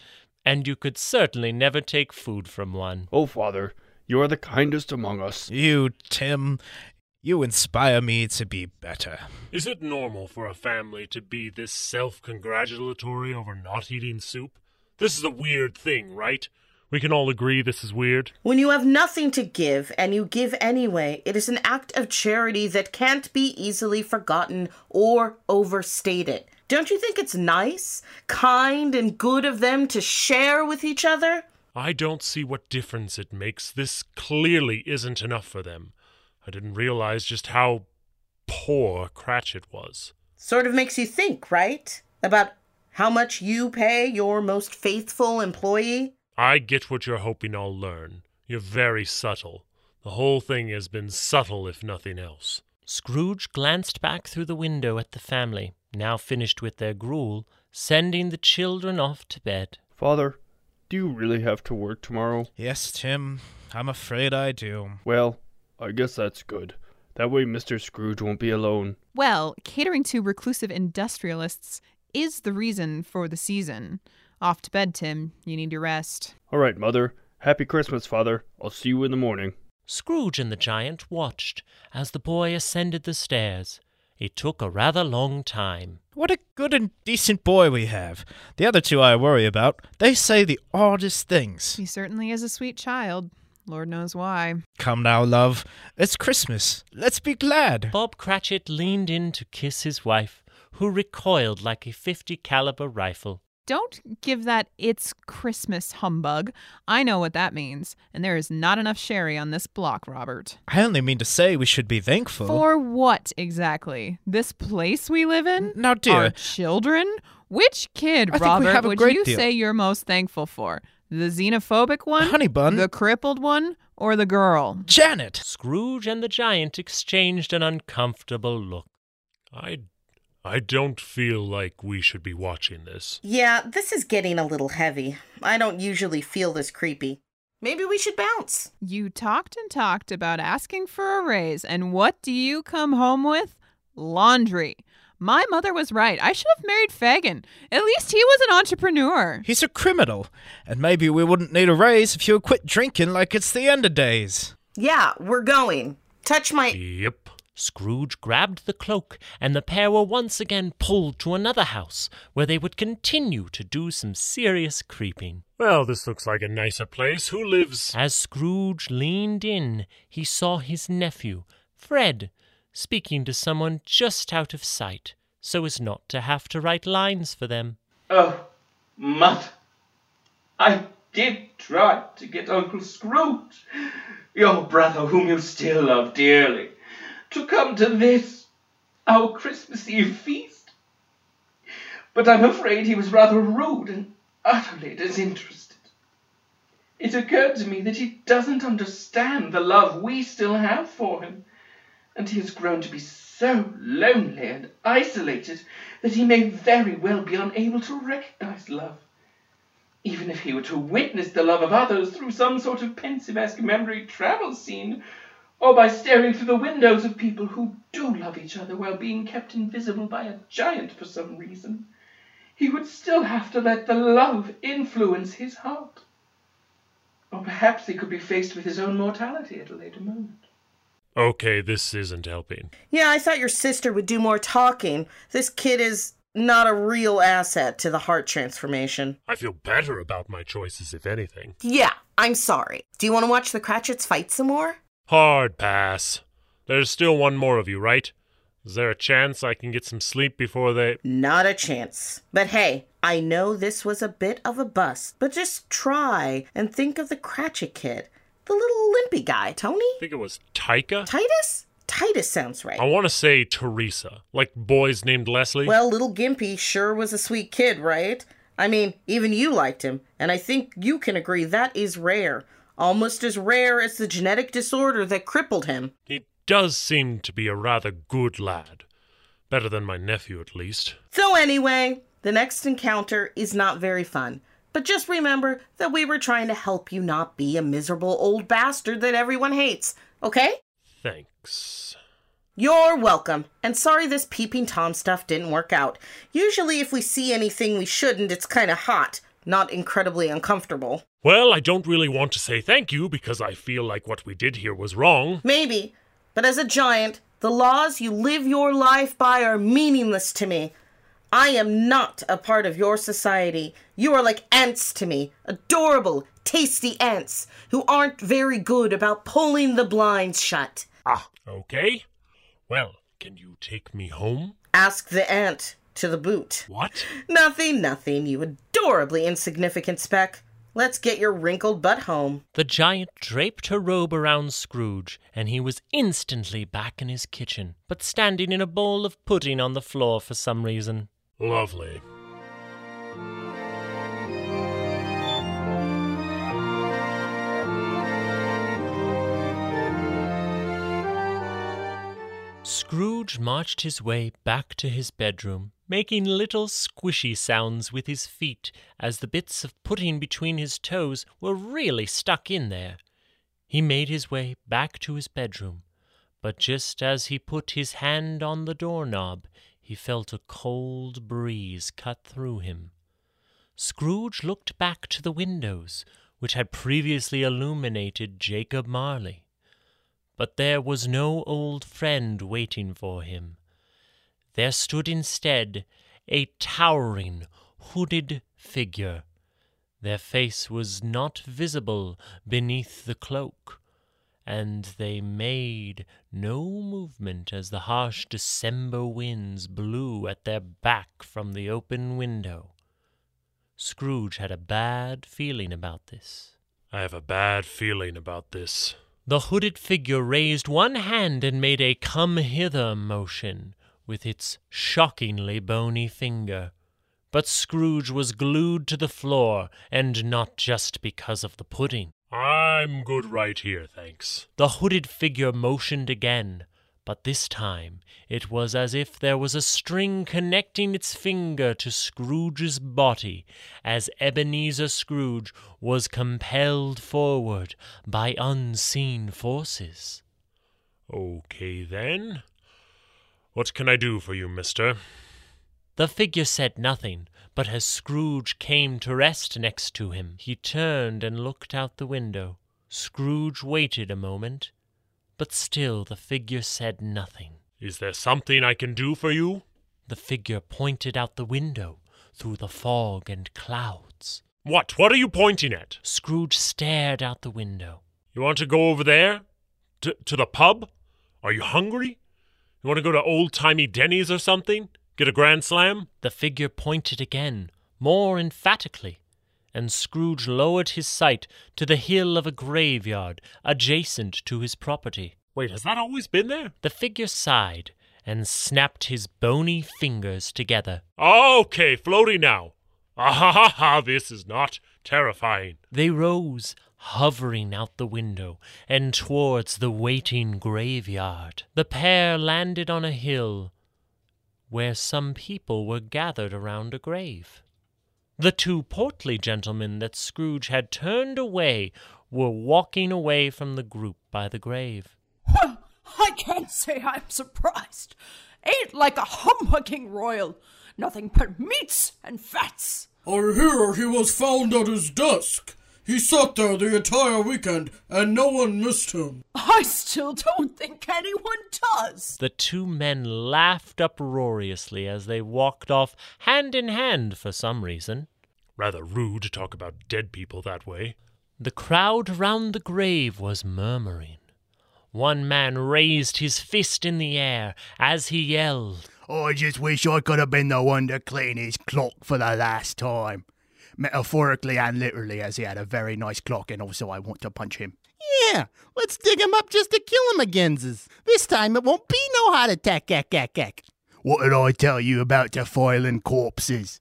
and you could certainly never take food from one. Oh, Father, you are the kindest among us. You, Tim, you inspire me to be better. Is it normal for a family to be this self congratulatory over not eating soup? This is a weird thing, right? We can all agree this is weird. When you have nothing to give and you give anyway, it is an act of charity that can't be easily forgotten or overstated. Don't you think it's nice, kind, and good of them to share with each other? I don't see what difference it makes. This clearly isn't enough for them. I didn't realize just how poor Cratchit was. Sort of makes you think, right? About how much you pay your most faithful employee? I get what you're hoping I'll learn. You're very subtle. The whole thing has been subtle, if nothing else. Scrooge glanced back through the window at the family, now finished with their gruel, sending the children off to bed. Father, do you really have to work tomorrow? Yes, Tim, I'm afraid I do. Well, I guess that's good. That way Mr. Scrooge won't be alone. Well, catering to reclusive industrialists is the reason for the season. Off to bed, Tim. You need your rest. All right, Mother. Happy Christmas, Father. I'll see you in the morning. Scrooge and the giant watched as the boy ascended the stairs. It took a rather long time. What a good and decent boy we have. The other two I worry about, they say the oddest things. He certainly is a sweet child. Lord knows why. Come now, love. It's Christmas. Let's be glad. Bob Cratchit leaned in to kiss his wife, who recoiled like a 50 caliber rifle. Don't give that it's Christmas humbug. I know what that means, and there is not enough sherry on this block, Robert. I only mean to say we should be thankful. For what exactly? This place we live in? Now, dear. Our children? Which kid, I think we Robert, have a would great you deal. say you're most thankful for? The xenophobic one? Honey bun. The crippled one? Or the girl? Janet! Scrooge and the giant exchanged an uncomfortable look. I I don't feel like we should be watching this. Yeah, this is getting a little heavy. I don't usually feel this creepy. Maybe we should bounce. You talked and talked about asking for a raise, and what do you come home with? Laundry. My mother was right. I should have married Fagin. At least he was an entrepreneur. He's a criminal. And maybe we wouldn't need a raise if you would quit drinking like it's the end of days. Yeah, we're going. Touch my. Yep. Scrooge grabbed the cloak, and the pair were once again pulled to another house, where they would continue to do some serious creeping. Well, this looks like a nicer place. Who lives? As Scrooge leaned in, he saw his nephew, Fred, speaking to someone just out of sight, so as not to have to write lines for them. Oh, Mother, I did try to get Uncle Scrooge, your brother whom you still love dearly, to come to this, our Christmas Eve feast. But I'm afraid he was rather rude and utterly disinterested. It occurred to me that he doesn't understand the love we still have for him, and he has grown to be so lonely and isolated that he may very well be unable to recognize love. Even if he were to witness the love of others through some sort of pensieve-esque memory travel scene, or by staring through the windows of people who do love each other while being kept invisible by a giant for some reason, he would still have to let the love influence his heart. Or perhaps he could be faced with his own mortality at a later moment. Okay, this isn't helping. Yeah, I thought your sister would do more talking. This kid is not a real asset to the heart transformation. I feel better about my choices, if anything. Yeah, I'm sorry. Do you want to watch the Cratchits fight some more? Hard pass. There's still one more of you, right? Is there a chance I can get some sleep before they. Not a chance. But hey, I know this was a bit of a bust, but just try and think of the Cratchit kid. The little limpy guy, Tony? I think it was Taika? Titus? Titus sounds right. I want to say Teresa, like boys named Leslie. Well, little Gimpy sure was a sweet kid, right? I mean, even you liked him, and I think you can agree that is rare. Almost as rare as the genetic disorder that crippled him. He does seem to be a rather good lad. Better than my nephew, at least. So, anyway, the next encounter is not very fun. But just remember that we were trying to help you not be a miserable old bastard that everyone hates, okay? Thanks. You're welcome. And sorry this peeping Tom stuff didn't work out. Usually, if we see anything we shouldn't, it's kind of hot, not incredibly uncomfortable. Well, I don't really want to say thank you because I feel like what we did here was wrong. Maybe. But as a giant, the laws you live your life by are meaningless to me. I am not a part of your society. You are like ants to me. Adorable, tasty ants who aren't very good about pulling the blinds shut. Ah, okay. Well, can you take me home? Ask the ant to the boot. What? Nothing, nothing, you adorably insignificant speck. Let's get your wrinkled butt home. The giant draped her robe around Scrooge, and he was instantly back in his kitchen, but standing in a bowl of pudding on the floor for some reason. Lovely. Scrooge marched his way back to his bedroom, making little squishy sounds with his feet as the bits of pudding between his toes were really stuck in there. He made his way back to his bedroom, but just as he put his hand on the doorknob, he felt a cold breeze cut through him. Scrooge looked back to the windows, which had previously illuminated Jacob Marley. But there was no old friend waiting for him. There stood instead a towering, hooded figure. Their face was not visible beneath the cloak, and they made no movement as the harsh December winds blew at their back from the open window. Scrooge had a bad feeling about this. I have a bad feeling about this. The hooded figure raised one hand and made a come hither motion with its shockingly bony finger. But Scrooge was glued to the floor, and not just because of the pudding. I'm good right here, thanks. The hooded figure motioned again, but this time it was as if there was a string connecting its finger to Scrooge's body, as Ebenezer Scrooge was compelled forward by unseen forces. Okay, then. What can I do for you, mister? The figure said nothing, but as Scrooge came to rest next to him, he turned and looked out the window. Scrooge waited a moment, but still the figure said nothing. Is there something I can do for you? The figure pointed out the window through the fog and clouds. What? What are you pointing at? Scrooge stared out the window. You want to go over there? To, to the pub? Are you hungry? You want to go to old timey Denny's or something? Get a grand slam? The figure pointed again, more emphatically, and Scrooge lowered his sight to the hill of a graveyard adjacent to his property. Wait, has that always been there? The figure sighed and snapped his bony fingers together. Okay, floaty now. Ah ha ha ha, this is not terrifying. They rose hovering out the window and towards the waiting graveyard. The pair landed on a hill where some people were gathered around a grave. The two portly gentlemen that Scrooge had turned away were walking away from the group by the grave. I can't say I'm surprised. Ain't like a humbugging royal. Nothing but meats and fats. I hear he was found at his desk. He sat there the entire weekend and no one missed him. I still don't think anyone does. The two men laughed uproariously as they walked off hand in hand for some reason. Rather rude to talk about dead people that way. The crowd round the grave was murmuring. One man raised his fist in the air as he yelled, I just wish I could have been the one to clean his clock for the last time. Metaphorically and literally, as he had a very nice clock, and also I want to punch him. Yeah, let's dig him up just to kill him again. This time it won't be no heart attack, ack, ack, ack. What did I tell you about defiling corpses?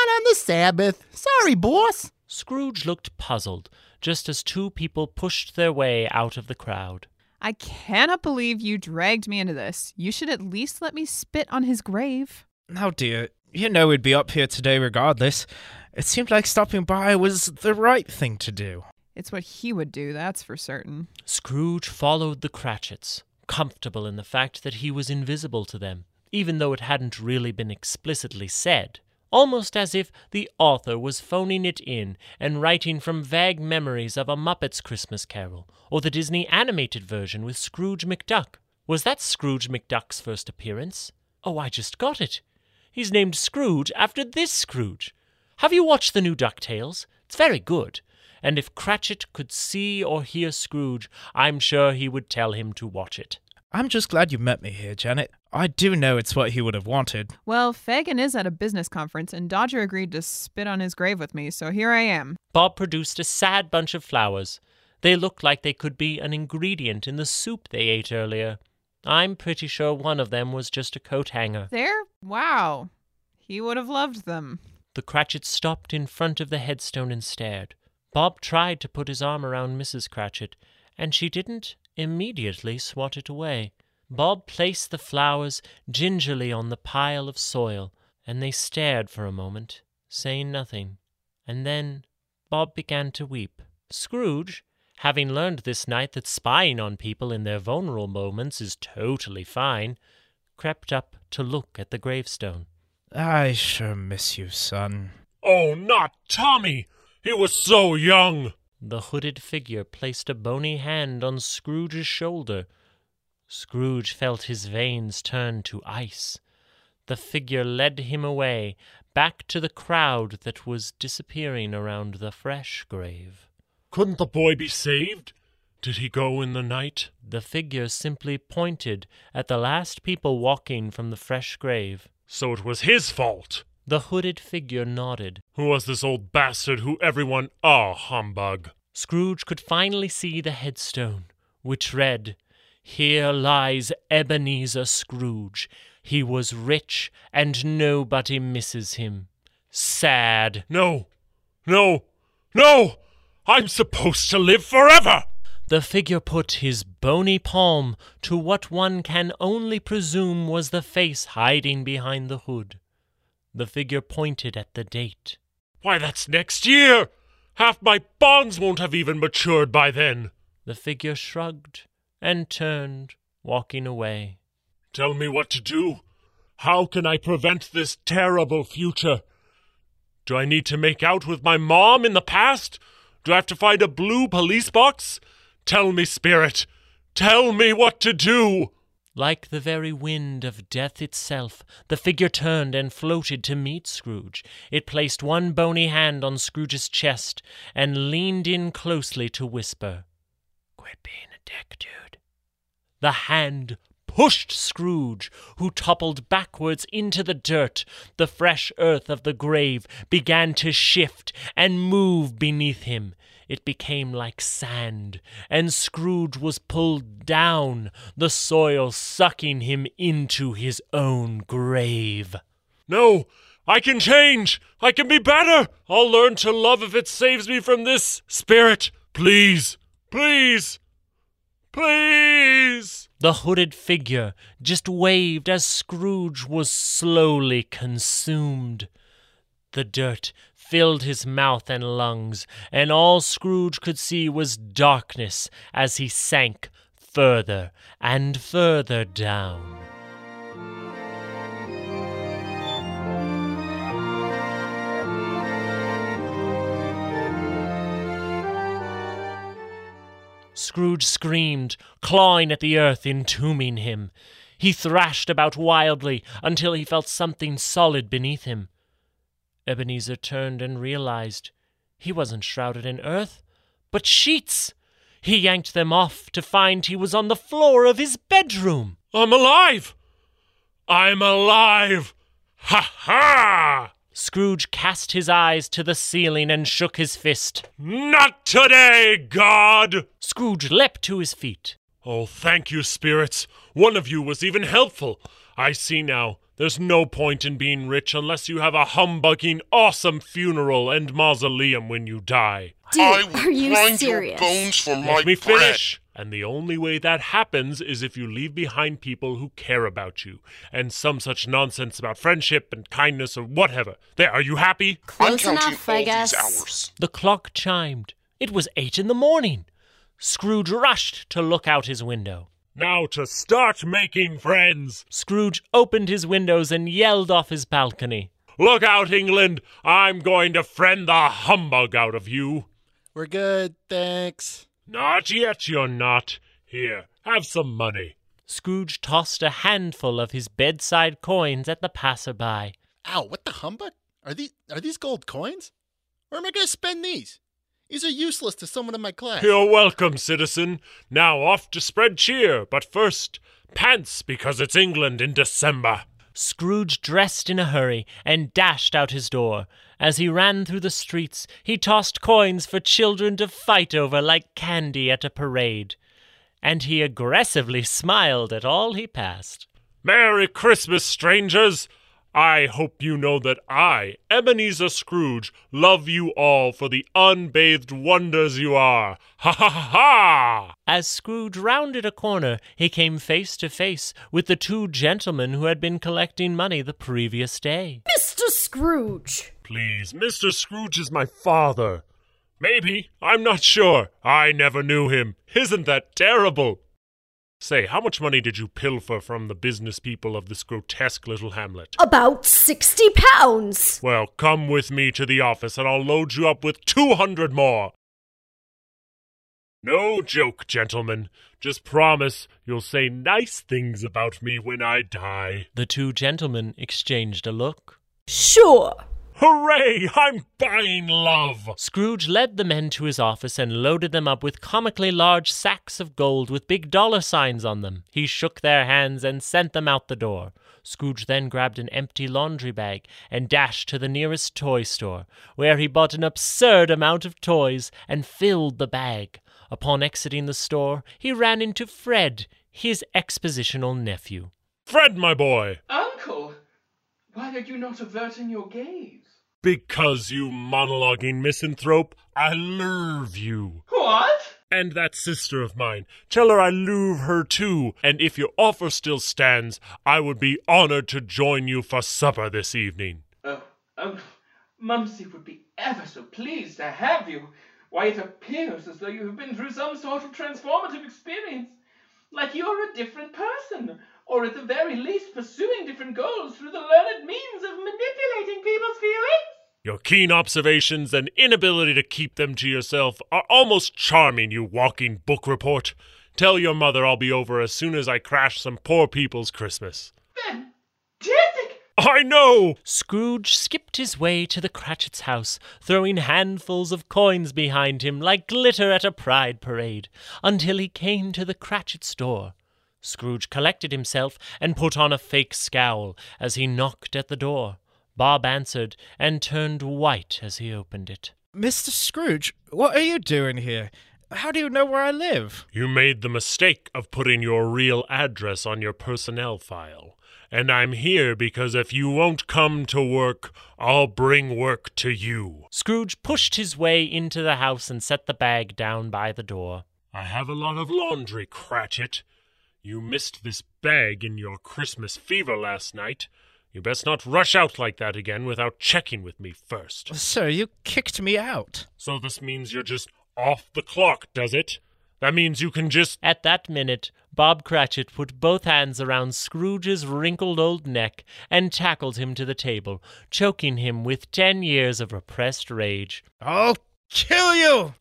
Not on the Sabbath. Sorry, boss. Scrooge looked puzzled just as two people pushed their way out of the crowd. I cannot believe you dragged me into this. You should at least let me spit on his grave. Oh dear, you know we'd be up here today regardless. It seemed like stopping by was the right thing to do. It's what he would do, that's for certain. Scrooge followed the Cratchits, comfortable in the fact that he was invisible to them, even though it hadn't really been explicitly said. Almost as if the author was phoning it in and writing from vague memories of a Muppets Christmas Carol, or the Disney animated version with Scrooge McDuck. Was that Scrooge McDuck's first appearance? Oh, I just got it. He's named Scrooge after this Scrooge. Have you watched the new DuckTales? It's very good. And if Cratchit could see or hear Scrooge, I'm sure he would tell him to watch it. I'm just glad you met me here, Janet. I do know it's what he would have wanted. Well, Fagin is at a business conference, and Dodger agreed to spit on his grave with me, so here I am. Bob produced a sad bunch of flowers. They looked like they could be an ingredient in the soup they ate earlier. I'm pretty sure one of them was just a coat hanger. There? Wow. He would have loved them. The Cratchit stopped in front of the headstone and stared. Bob tried to put his arm around Mrs. Cratchit, and she didn't immediately swat it away. Bob placed the flowers gingerly on the pile of soil, and they stared for a moment, saying nothing. And then Bob began to weep. Scrooge, having learned this night that spying on people in their vulnerable moments is totally fine, crept up to look at the gravestone. I sure miss you, son. Oh, not Tommy! He was so young! The hooded figure placed a bony hand on Scrooge's shoulder. Scrooge felt his veins turn to ice. The figure led him away, back to the crowd that was disappearing around the fresh grave. Couldn't the boy be saved? Did he go in the night? The figure simply pointed at the last people walking from the fresh grave. So it was his fault. The hooded figure nodded. Who was this old bastard who everyone. Ah, oh, humbug. Scrooge could finally see the headstone, which read, Here lies Ebenezer Scrooge. He was rich, and nobody misses him. Sad. No, no, no! I'm supposed to live forever! The figure put his bony palm to what one can only presume was the face hiding behind the hood. The figure pointed at the date. Why, that's next year! Half my bonds won't have even matured by then. The figure shrugged and turned, walking away. Tell me what to do. How can I prevent this terrible future? Do I need to make out with my mom in the past? Do I have to find a blue police box? Tell me, spirit. Tell me what to do. Like the very wind of death itself, the figure turned and floated to meet Scrooge. It placed one bony hand on Scrooge's chest and leaned in closely to whisper, Quit being a dick, dude. The hand pushed Scrooge, who toppled backwards into the dirt. The fresh earth of the grave began to shift and move beneath him it became like sand, and Scrooge was pulled down, the soil sucking him into his own grave. No, I can change! I can be better! I'll learn to love if it saves me from this, spirit! Please, please, please. The hooded figure just waved as Scrooge was slowly consumed. The dirt filled his mouth and lungs, and all Scrooge could see was darkness as he sank further and further down. Scrooge screamed, clawing at the earth, entombing him. He thrashed about wildly until he felt something solid beneath him. Ebenezer turned and realized he wasn't shrouded in earth, but sheets. He yanked them off to find he was on the floor of his bedroom. I'm alive! I'm alive! Ha ha! Scrooge cast his eyes to the ceiling and shook his fist. Not today, God! Scrooge leapt to his feet. Oh, thank you, spirits. One of you was even helpful. I see now. There's no point in being rich unless you have a humbugging, awesome funeral and mausoleum when you die. Dude, are you serious? bones for Let me finish. And the only way that happens is if you leave behind people who care about you, and some such nonsense about friendship and kindness or whatever. There, are you happy? Close enough, I guess. The clock chimed. It was eight in the morning. Scrooge rushed to look out his window. Now to start making friends. Scrooge opened his windows and yelled off his balcony. Look out, England! I'm going to friend the humbug out of you. We're good, thanks. Not yet, you're not. Here, have some money. Scrooge tossed a handful of his bedside coins at the passerby. Ow, what the humbug? Are these are these gold coins? Where am I gonna spend these? These are useless to someone in my class. You're welcome, citizen. Now off to spread cheer, but first, pants because it's England in December. Scrooge dressed in a hurry and dashed out his door. As he ran through the streets, he tossed coins for children to fight over like candy at a parade. And he aggressively smiled at all he passed. Merry Christmas, strangers! I hope you know that I, Ebenezer Scrooge, love you all for the unbathed wonders you are. Ha ha ha ha! As Scrooge rounded a corner, he came face to face with the two gentlemen who had been collecting money the previous day. Mr. Scrooge! Please, Mr. Scrooge is my father. Maybe. I'm not sure. I never knew him. Isn't that terrible? Say, how much money did you pilfer from the business people of this grotesque little hamlet? About sixty pounds! Well, come with me to the office and I'll load you up with two hundred more. No joke, gentlemen. Just promise you'll say nice things about me when I die. The two gentlemen exchanged a look. Sure. Hooray! I'm buying love! Scrooge led the men to his office and loaded them up with comically large sacks of gold with big dollar signs on them. He shook their hands and sent them out the door. Scrooge then grabbed an empty laundry bag and dashed to the nearest toy store, where he bought an absurd amount of toys and filled the bag. Upon exiting the store, he ran into Fred, his expositional nephew. Fred, my boy! Uncle, why are you not averting your gaze? Because, you monologuing misanthrope, I love you. What? And that sister of mine. Tell her I love her too. And if your offer still stands, I would be honored to join you for supper this evening. Oh, oh, Mumsy would be ever so pleased to have you. Why, it appears as though you have been through some sort of transformative experience. Like you're a different person, or at the very least pursuing different goals through the learned means of manipulating people's feelings. Your keen observations and inability to keep them to yourself are almost charming, you walking book report. Tell your mother I'll be over as soon as I crash some poor people's Christmas. Fantastic! I know! Scrooge skipped his way to the Cratchit's house, throwing handfuls of coins behind him like glitter at a pride parade, until he came to the Cratchit's door. Scrooge collected himself and put on a fake scowl as he knocked at the door. Bob answered and turned white as he opened it. Mr. Scrooge, what are you doing here? how do you know where I live? You made the mistake of putting your real address on your personnel file. And I'm here because if you won't come to work, I'll bring work to you. Scrooge pushed his way into the house and set the bag down by the door. I have a lot of laundry, Cratchit. You missed this bag in your Christmas fever last night. You best not rush out like that again without checking with me first. Sir, you kicked me out. So this means you're just off the clock, does it? That means you can just. At that minute, Bob Cratchit put both hands around Scrooge's wrinkled old neck and tackled him to the table, choking him with ten years of repressed rage. I'll kill you!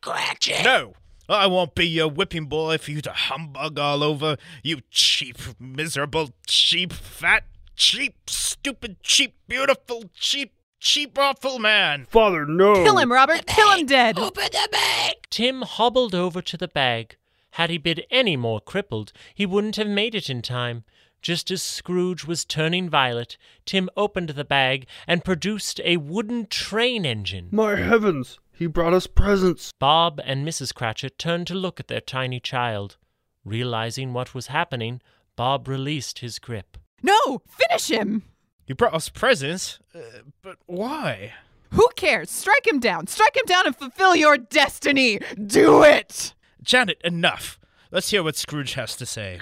Cratchit! No! I won't be your whipping boy for you to humbug all over, you cheap, miserable, cheap, fat, cheap, stupid, cheap, beautiful, cheap, cheap, awful man. Father, no. Kill him, Robert. Kill him dead. Open the bag! Tim hobbled over to the bag. Had he been any more crippled, he wouldn't have made it in time. Just as Scrooge was turning violet, Tim opened the bag and produced a wooden train engine. My heavens, he brought us presents. Bob and Mrs. Cratchit turned to look at their tiny child. Realizing what was happening, Bob released his grip. No, finish him. You brought us presents, uh, but why? Who cares? Strike him down. Strike him down and fulfill your destiny. Do it. Janet, enough. Let's hear what Scrooge has to say.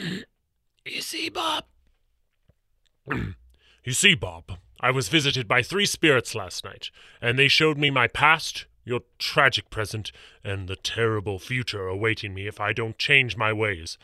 You see, Bob? You see, Bob, I was visited by three spirits last night, and they showed me my past, your tragic present, and the terrible future awaiting me if I don't change my ways.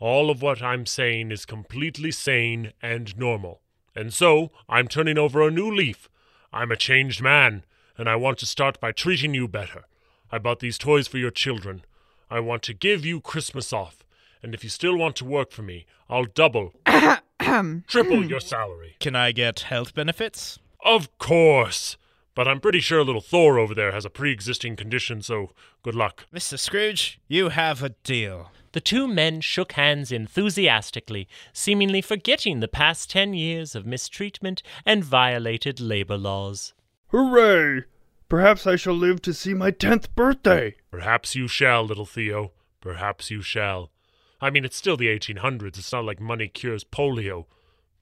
All of what I'm saying is completely sane and normal. And so, I'm turning over a new leaf. I'm a changed man, and I want to start by treating you better. I bought these toys for your children. I want to give you Christmas off. And if you still want to work for me, I'll double, triple your salary. Can I get health benefits? Of course. But I'm pretty sure little Thor over there has a pre existing condition, so good luck. Mr. Scrooge, you have a deal. The two men shook hands enthusiastically, seemingly forgetting the past ten years of mistreatment and violated labor laws. Hooray! Perhaps I shall live to see my tenth birthday. Perhaps you shall, little Theo. Perhaps you shall. I mean, it's still the 1800s. It's not like money cures polio.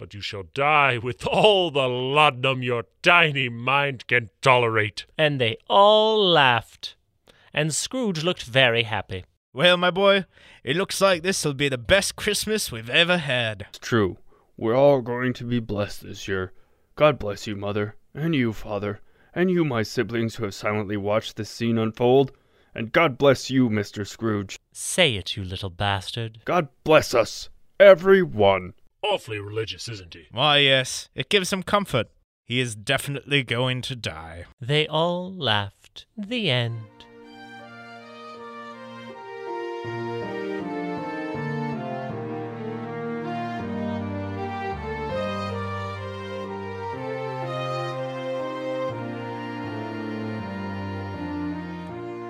But you shall die with all the laudanum your tiny mind can tolerate. And they all laughed. And Scrooge looked very happy. Well, my boy, it looks like this'll be the best Christmas we've ever had. It's true. We're all going to be blessed this year. God bless you, Mother, and you, Father, and you, my siblings who have silently watched this scene unfold. And God bless you, Mr. Scrooge. Say it, you little bastard. God bless us, every one. Awfully religious, isn't he? Why, yes, it gives him comfort. He is definitely going to die. They all laughed. The end.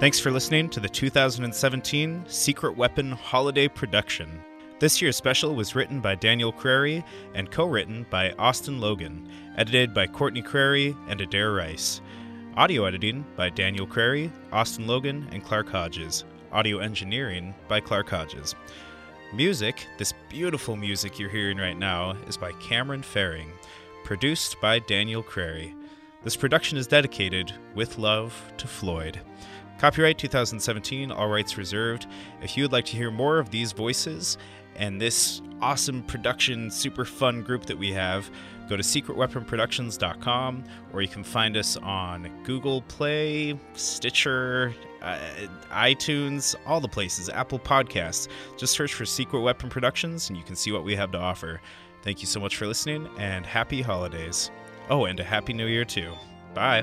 Thanks for listening to the 2017 Secret Weapon Holiday Production. This year's special was written by Daniel Crary and co written by Austin Logan, edited by Courtney Crary and Adair Rice. Audio editing by Daniel Crary, Austin Logan, and Clark Hodges. Audio engineering by Clark Hodges. Music, this beautiful music you're hearing right now, is by Cameron Faring, produced by Daniel Crary. This production is dedicated, with love, to Floyd. Copyright 2017, all rights reserved. If you would like to hear more of these voices and this awesome production, super fun group that we have, go to secretweaponproductions.com or you can find us on Google Play, Stitcher, uh, iTunes, all the places, Apple Podcasts. Just search for Secret Weapon Productions and you can see what we have to offer. Thank you so much for listening and happy holidays. Oh, and a happy new year too. Bye.